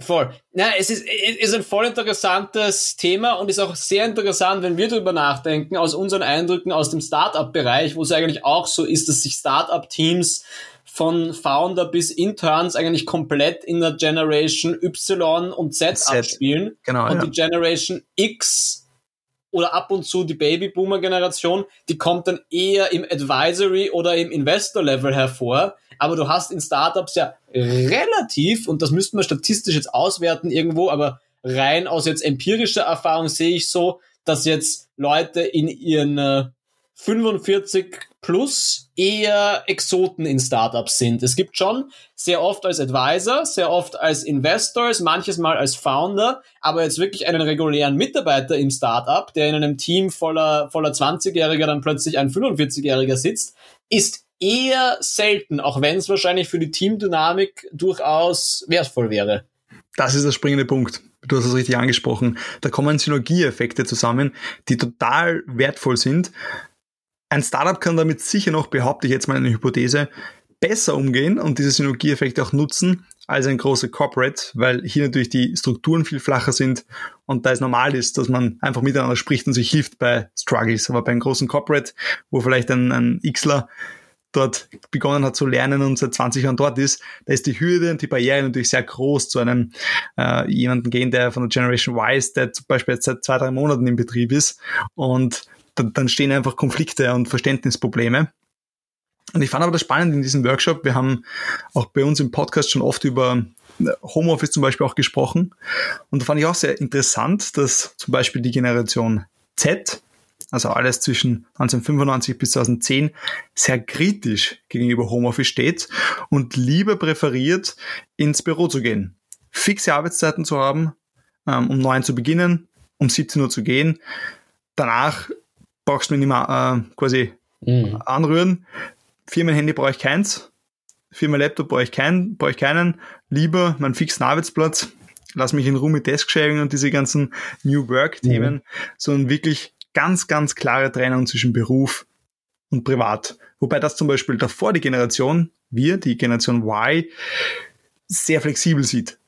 Voll. Na, es ist, ist ein voll interessantes Thema und ist auch sehr interessant, wenn wir darüber nachdenken, aus unseren Eindrücken aus dem Startup-Bereich, wo es eigentlich auch so ist, dass sich Startup-Teams von Founder bis Interns eigentlich komplett in der Generation Y und Z, Z. abspielen. Genau, und ja. die Generation X oder ab und zu die Babyboomer-Generation, die kommt dann eher im Advisory oder im Investor-Level hervor. Aber du hast in Startups ja relativ, und das müssten wir statistisch jetzt auswerten irgendwo, aber rein aus jetzt empirischer Erfahrung sehe ich so, dass jetzt Leute in ihren äh, 45 plus eher Exoten in Startups sind. Es gibt schon sehr oft als Advisor, sehr oft als Investors, manches Mal als Founder, aber jetzt wirklich einen regulären Mitarbeiter im Startup, der in einem Team voller, voller 20-Jähriger dann plötzlich ein 45-Jähriger sitzt, ist eher selten, auch wenn es wahrscheinlich für die Teamdynamik durchaus wertvoll wäre. Das ist der springende Punkt. Du hast es richtig angesprochen. Da kommen Synergieeffekte zusammen, die total wertvoll sind, ein Startup kann damit sicher noch, behaupte ich jetzt mal eine Hypothese, besser umgehen und diese Synergieeffekte auch nutzen als ein großer Corporate, weil hier natürlich die Strukturen viel flacher sind und da es normal ist, dass man einfach miteinander spricht und sich hilft bei Struggles. Aber bei einem großen Corporate, wo vielleicht ein, ein Xler dort begonnen hat zu lernen und seit 20 Jahren dort ist, da ist die Hürde und die Barriere natürlich sehr groß zu einem äh, jemanden gehen, der von der Generation Y ist, der zum Beispiel jetzt seit zwei, drei Monaten im Betrieb ist und dann, dann stehen einfach Konflikte und Verständnisprobleme. Und ich fand aber das spannend in diesem Workshop. Wir haben auch bei uns im Podcast schon oft über äh, Homeoffice zum Beispiel auch gesprochen. Und da fand ich auch sehr interessant, dass zum Beispiel die Generation Z, also alles zwischen 1995 bis 2010, sehr kritisch gegenüber Homeoffice steht und lieber präferiert, ins Büro zu gehen. Fixe Arbeitszeiten zu haben, ähm, um neun zu beginnen, um 17 Uhr zu gehen. Danach brauchst du mich nicht mehr äh, quasi mhm. anrühren. Firmenhandy brauche ich keins. Firmenlaptop brauche ich, kein, brauche ich keinen. Lieber meinen fixen Arbeitsplatz. Lass mich in Ruhe mit Desk-Sharing und diese ganzen New Work-Themen, mhm. sondern wirklich ganz, ganz klare Trennung zwischen Beruf und Privat. Wobei das zum Beispiel davor die Generation, wir, die Generation Y, sehr flexibel sieht.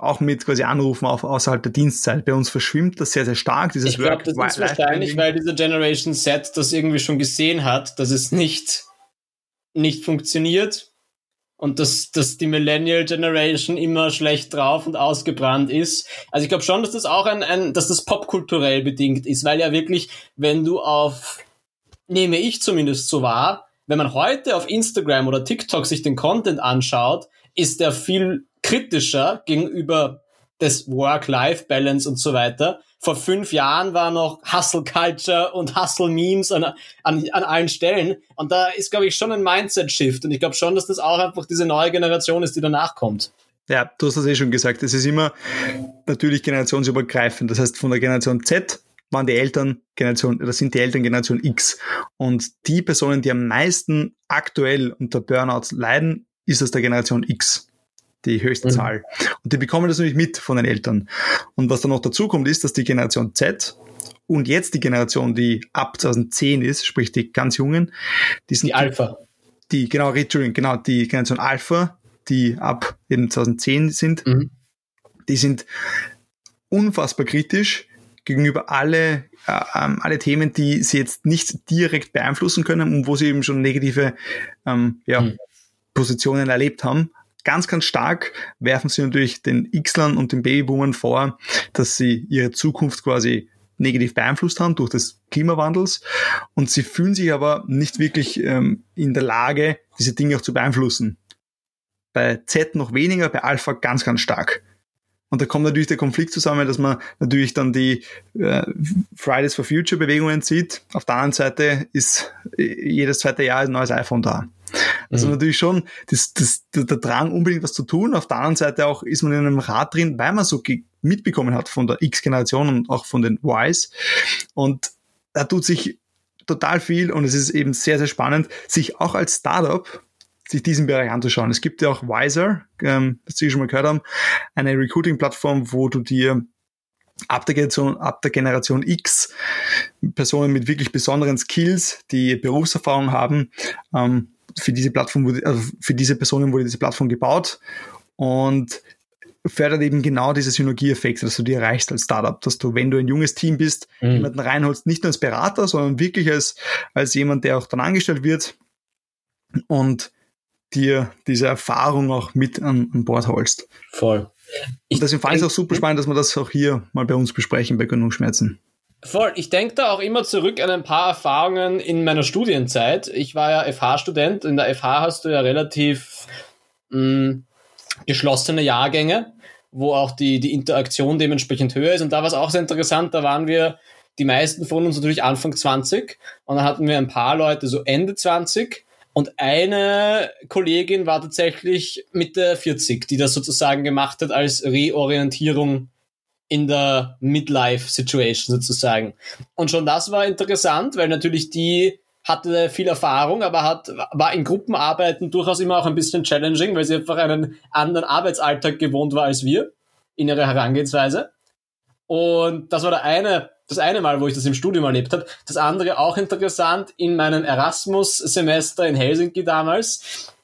Auch mit quasi Anrufen auf, außerhalb der Dienstzeit. Bei uns verschwimmt das sehr, sehr stark. Dieses ich glaube, das ist wahrscheinlich, weil diese Generation Z das irgendwie schon gesehen hat, dass es nicht, nicht funktioniert und dass, dass die Millennial Generation immer schlecht drauf und ausgebrannt ist. Also ich glaube schon, dass das auch ein, ein dass das popkulturell bedingt ist, weil ja wirklich, wenn du auf, nehme ich zumindest so wahr, wenn man heute auf Instagram oder TikTok sich den Content anschaut, ist der viel kritischer gegenüber des Work-Life-Balance und so weiter, vor fünf Jahren war noch Hustle Culture und Hustle Memes an, an, an allen Stellen. Und da ist, glaube ich, schon ein Mindset-Shift. Und ich glaube schon, dass das auch einfach diese neue Generation ist, die danach kommt. Ja, du hast das eh schon gesagt. Es ist immer natürlich generationsübergreifend. Das heißt, von der Generation Z waren die Eltern Generation, das sind die Eltern Generation X. Und die Personen, die am meisten aktuell unter Burnout leiden, ist aus der Generation X die höchste mhm. Zahl. Und die bekommen das nämlich mit von den Eltern. Und was dann noch dazu kommt, ist, dass die Generation Z und jetzt die Generation, die ab 2010 ist, sprich die ganz Jungen, die sind die Alpha. Die, genau, Entschuldigung, genau, die Generation Alpha, die ab eben 2010 sind, mhm. die sind unfassbar kritisch gegenüber alle, äh, ähm, alle Themen, die sie jetzt nicht direkt beeinflussen können und wo sie eben schon negative ähm, ja, mhm. Positionen erlebt haben ganz, ganz stark werfen sie natürlich den X-Lern und den Babyboomern vor, dass sie ihre Zukunft quasi negativ beeinflusst haben durch des Klimawandels und sie fühlen sich aber nicht wirklich ähm, in der Lage, diese Dinge auch zu beeinflussen. Bei Z noch weniger, bei Alpha ganz, ganz stark. Und da kommt natürlich der Konflikt zusammen, dass man natürlich dann die äh, Fridays for Future Bewegungen sieht. Auf der anderen Seite ist äh, jedes zweite Jahr ein neues iPhone da. Also mhm. natürlich schon das, das, der, der Drang, unbedingt was zu tun. Auf der anderen Seite auch ist man in einem Rad drin, weil man so mitbekommen hat von der X-Generation und auch von den Ys. Und da tut sich total viel und es ist eben sehr, sehr spannend, sich auch als Startup sich diesen Bereich anzuschauen. Es gibt ja auch Wiser, ähm, das Sie schon mal gehört haben, eine Recruiting-Plattform, wo du dir ab der, Generation, ab der Generation X Personen mit wirklich besonderen Skills, die Berufserfahrung haben, ähm, für diese Plattform wurde, also für diese Personen wurde diese Plattform gebaut und fördert eben genau diese Synergieeffekte, dass du die erreichst als Startup, dass du, wenn du ein junges Team bist, mhm. jemanden reinholst, nicht nur als Berater, sondern wirklich als, als jemand, der auch dann angestellt wird und dir diese Erfahrung auch mit an, an Bord holst. Voll. Ich und deswegen fand ich es auch super spannend, dass wir das auch hier mal bei uns besprechen bei Genugschmerzen. Voll. Ich denke da auch immer zurück an ein paar Erfahrungen in meiner Studienzeit. Ich war ja FH-Student. In der FH hast du ja relativ mh, mm, geschlossene Jahrgänge, wo auch die, die Interaktion dementsprechend höher ist. Und da war es auch sehr interessant. Da waren wir die meisten von uns natürlich Anfang 20 und dann hatten wir ein paar Leute so Ende 20 und eine Kollegin war tatsächlich Mitte 40, die das sozusagen gemacht hat als Reorientierung in der Midlife-Situation sozusagen. Und schon das war interessant, weil natürlich die hatte viel Erfahrung, aber hat, war in Gruppenarbeiten durchaus immer auch ein bisschen challenging, weil sie einfach einen anderen Arbeitsalltag gewohnt war als wir in ihrer Herangehensweise. Und das war der eine, das eine Mal, wo ich das im Studium erlebt habe. Das andere auch interessant in meinem Erasmus-Semester in Helsinki damals.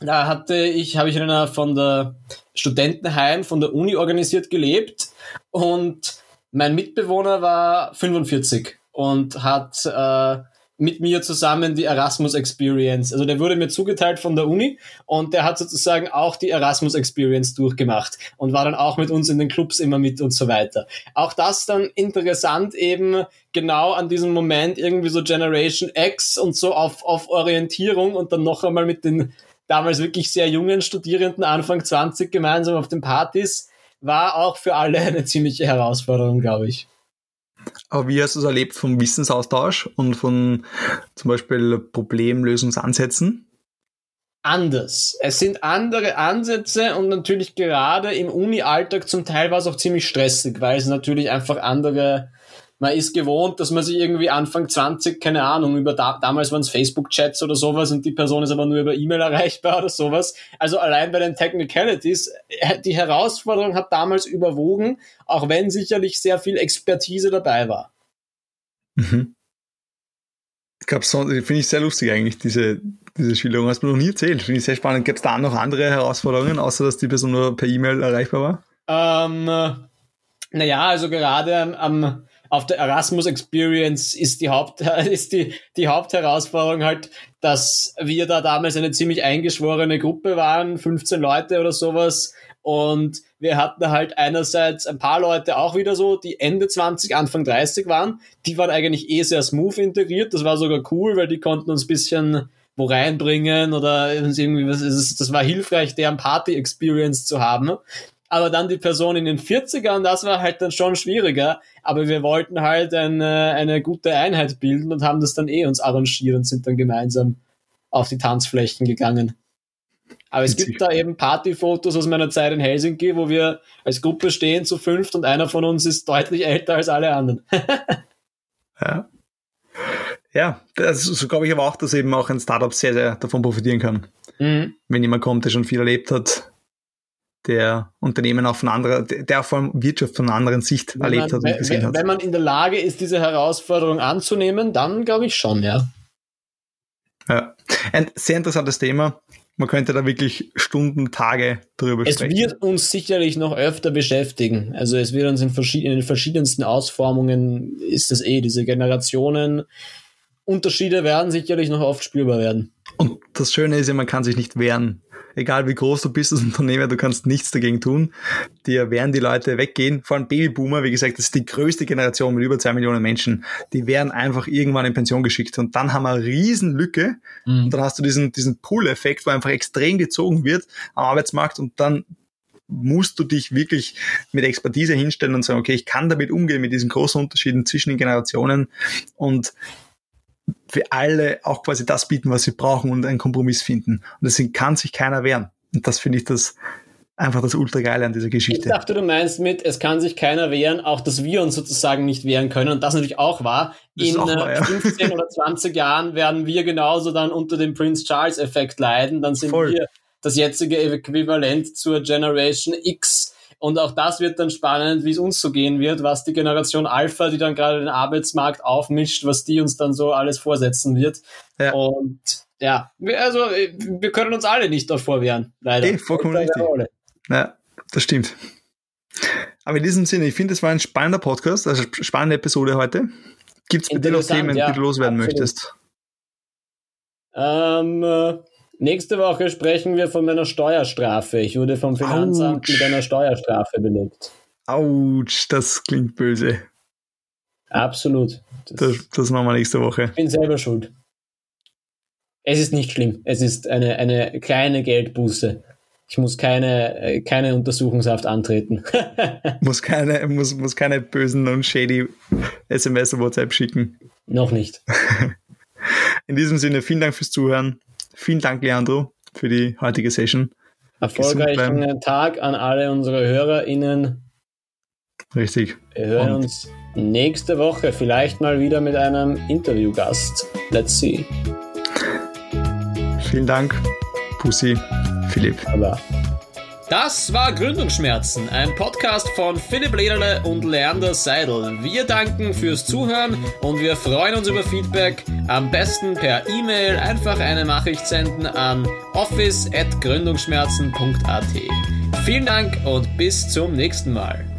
Da hatte ich, habe ich in einer von der Studentenheim von der Uni organisiert gelebt und mein Mitbewohner war 45 und hat äh, mit mir zusammen die Erasmus Experience. Also der wurde mir zugeteilt von der Uni und der hat sozusagen auch die Erasmus Experience durchgemacht und war dann auch mit uns in den Clubs immer mit und so weiter. Auch das dann interessant eben genau an diesem Moment irgendwie so Generation X und so auf, auf Orientierung und dann noch einmal mit den damals wirklich sehr jungen Studierenden Anfang 20 gemeinsam auf den Partys war auch für alle eine ziemliche Herausforderung, glaube ich. Aber wie hast du es erlebt vom Wissensaustausch und von zum Beispiel Problemlösungsansätzen? Anders. Es sind andere Ansätze und natürlich gerade im Uni-Alltag zum Teil war es auch ziemlich stressig, weil es natürlich einfach andere man ist gewohnt, dass man sich irgendwie Anfang 20, keine Ahnung, über da, damals waren es Facebook-Chats oder sowas und die Person ist aber nur über E-Mail erreichbar oder sowas. Also allein bei den Technicalities, äh, die Herausforderung hat damals überwogen, auch wenn sicherlich sehr viel Expertise dabei war. Mhm. Ich finde ich sehr lustig eigentlich, diese, diese Schilderung. Hast du mir noch nie erzählt. Finde ich sehr spannend. Gab es da noch andere Herausforderungen, außer dass die Person nur per E-Mail erreichbar war? Ähm, naja, also gerade am, auf der Erasmus Experience ist die Haupt, ist die, die Hauptherausforderung halt, dass wir da damals eine ziemlich eingeschworene Gruppe waren, 15 Leute oder sowas. Und wir hatten halt einerseits ein paar Leute auch wieder so, die Ende 20, Anfang 30 waren. Die waren eigentlich eh sehr smooth integriert. Das war sogar cool, weil die konnten uns bisschen wo reinbringen oder irgendwie, das war hilfreich, deren Party-Experience zu haben aber dann die Person in den 40ern, das war halt dann schon schwieriger. Aber wir wollten halt eine, eine gute Einheit bilden und haben das dann eh uns arrangiert und sind dann gemeinsam auf die Tanzflächen gegangen. Aber es gibt da eben Partyfotos aus meiner Zeit in Helsinki, wo wir als Gruppe stehen zu fünft und einer von uns ist deutlich älter als alle anderen. ja. Ja, das, so glaube ich aber auch, dass eben auch ein Startup sehr, sehr davon profitieren kann. Mhm. Wenn jemand kommt, der schon viel erlebt hat, der Unternehmen auch von anderer, der vor allem Wirtschaft von einer anderen Sicht wenn erlebt man, hat und gesehen wenn, hat. Wenn man in der Lage ist, diese Herausforderung anzunehmen, dann glaube ich schon, ja. Ja, ein sehr interessantes Thema. Man könnte da wirklich Stunden, Tage drüber es sprechen. Es wird uns sicherlich noch öfter beschäftigen. Also es wird uns in, verschied in den verschiedensten Ausformungen ist es eh, diese Generationen, Unterschiede werden sicherlich noch oft spürbar werden. Und das Schöne ist ja, man kann sich nicht wehren egal wie groß du bist als Unternehmer, du kannst nichts dagegen tun. Dir werden die Leute weggehen. Vor allem Babyboomer, wie gesagt, das ist die größte Generation mit über zwei Millionen Menschen. Die werden einfach irgendwann in Pension geschickt. Und dann haben wir eine riesen Lücke. Mhm. Und dann hast du diesen, diesen Pull-Effekt, wo einfach extrem gezogen wird am Arbeitsmarkt und dann musst du dich wirklich mit Expertise hinstellen und sagen, okay, ich kann damit umgehen, mit diesen großen Unterschieden zwischen den Generationen und für alle auch quasi das bieten, was sie brauchen und einen Kompromiss finden. Und deswegen kann sich keiner wehren. Und das finde ich das einfach das ultra geile an dieser Geschichte. Ich dachte, du meinst mit, es kann sich keiner wehren, auch dass wir uns sozusagen nicht wehren können. Und das natürlich auch wahr. In auch wahr, ja. 15 oder 20 Jahren werden wir genauso dann unter dem Prince Charles Effekt leiden. Dann sind Voll. wir das jetzige Äquivalent zur Generation X und auch das wird dann spannend, wie es uns so gehen wird, was die Generation Alpha, die dann gerade den Arbeitsmarkt aufmischt, was die uns dann so alles vorsetzen wird. Ja. Und ja, also wir können uns alle nicht davor wehren, leider. Hey, vollkommen richtig. Ja, das stimmt. Aber in diesem Sinne, ich finde, es war ein spannender Podcast, also spannende Episode heute. Gibt es bitte noch Themen, ja, die du loswerden absolut. möchtest? Ähm, äh, Nächste Woche sprechen wir von meiner Steuerstrafe. Ich wurde vom Finanzamt Ouch. mit einer Steuerstrafe belegt. Autsch, das klingt böse. Absolut. Das, das, das machen wir nächste Woche. Ich bin selber schuld. Es ist nicht schlimm. Es ist eine, eine kleine Geldbuße. Ich muss keine, äh, keine Untersuchungshaft antreten. muss, keine, muss, muss keine bösen und shady SMS und WhatsApp schicken. Noch nicht. In diesem Sinne, vielen Dank fürs Zuhören. Vielen Dank, Leandro, für die heutige Session. Erfolgreichen Tag an alle unsere HörerInnen. Richtig. Wir hören Und uns nächste Woche vielleicht mal wieder mit einem Interviewgast. Let's see. Vielen Dank. Pussy, Philipp. Aber. Das war Gründungsschmerzen, ein Podcast von Philipp Lederle und Leander Seidel. Wir danken fürs Zuhören und wir freuen uns über Feedback. Am besten per E-Mail einfach eine Nachricht senden an office.gründungsschmerzen.at. Vielen Dank und bis zum nächsten Mal.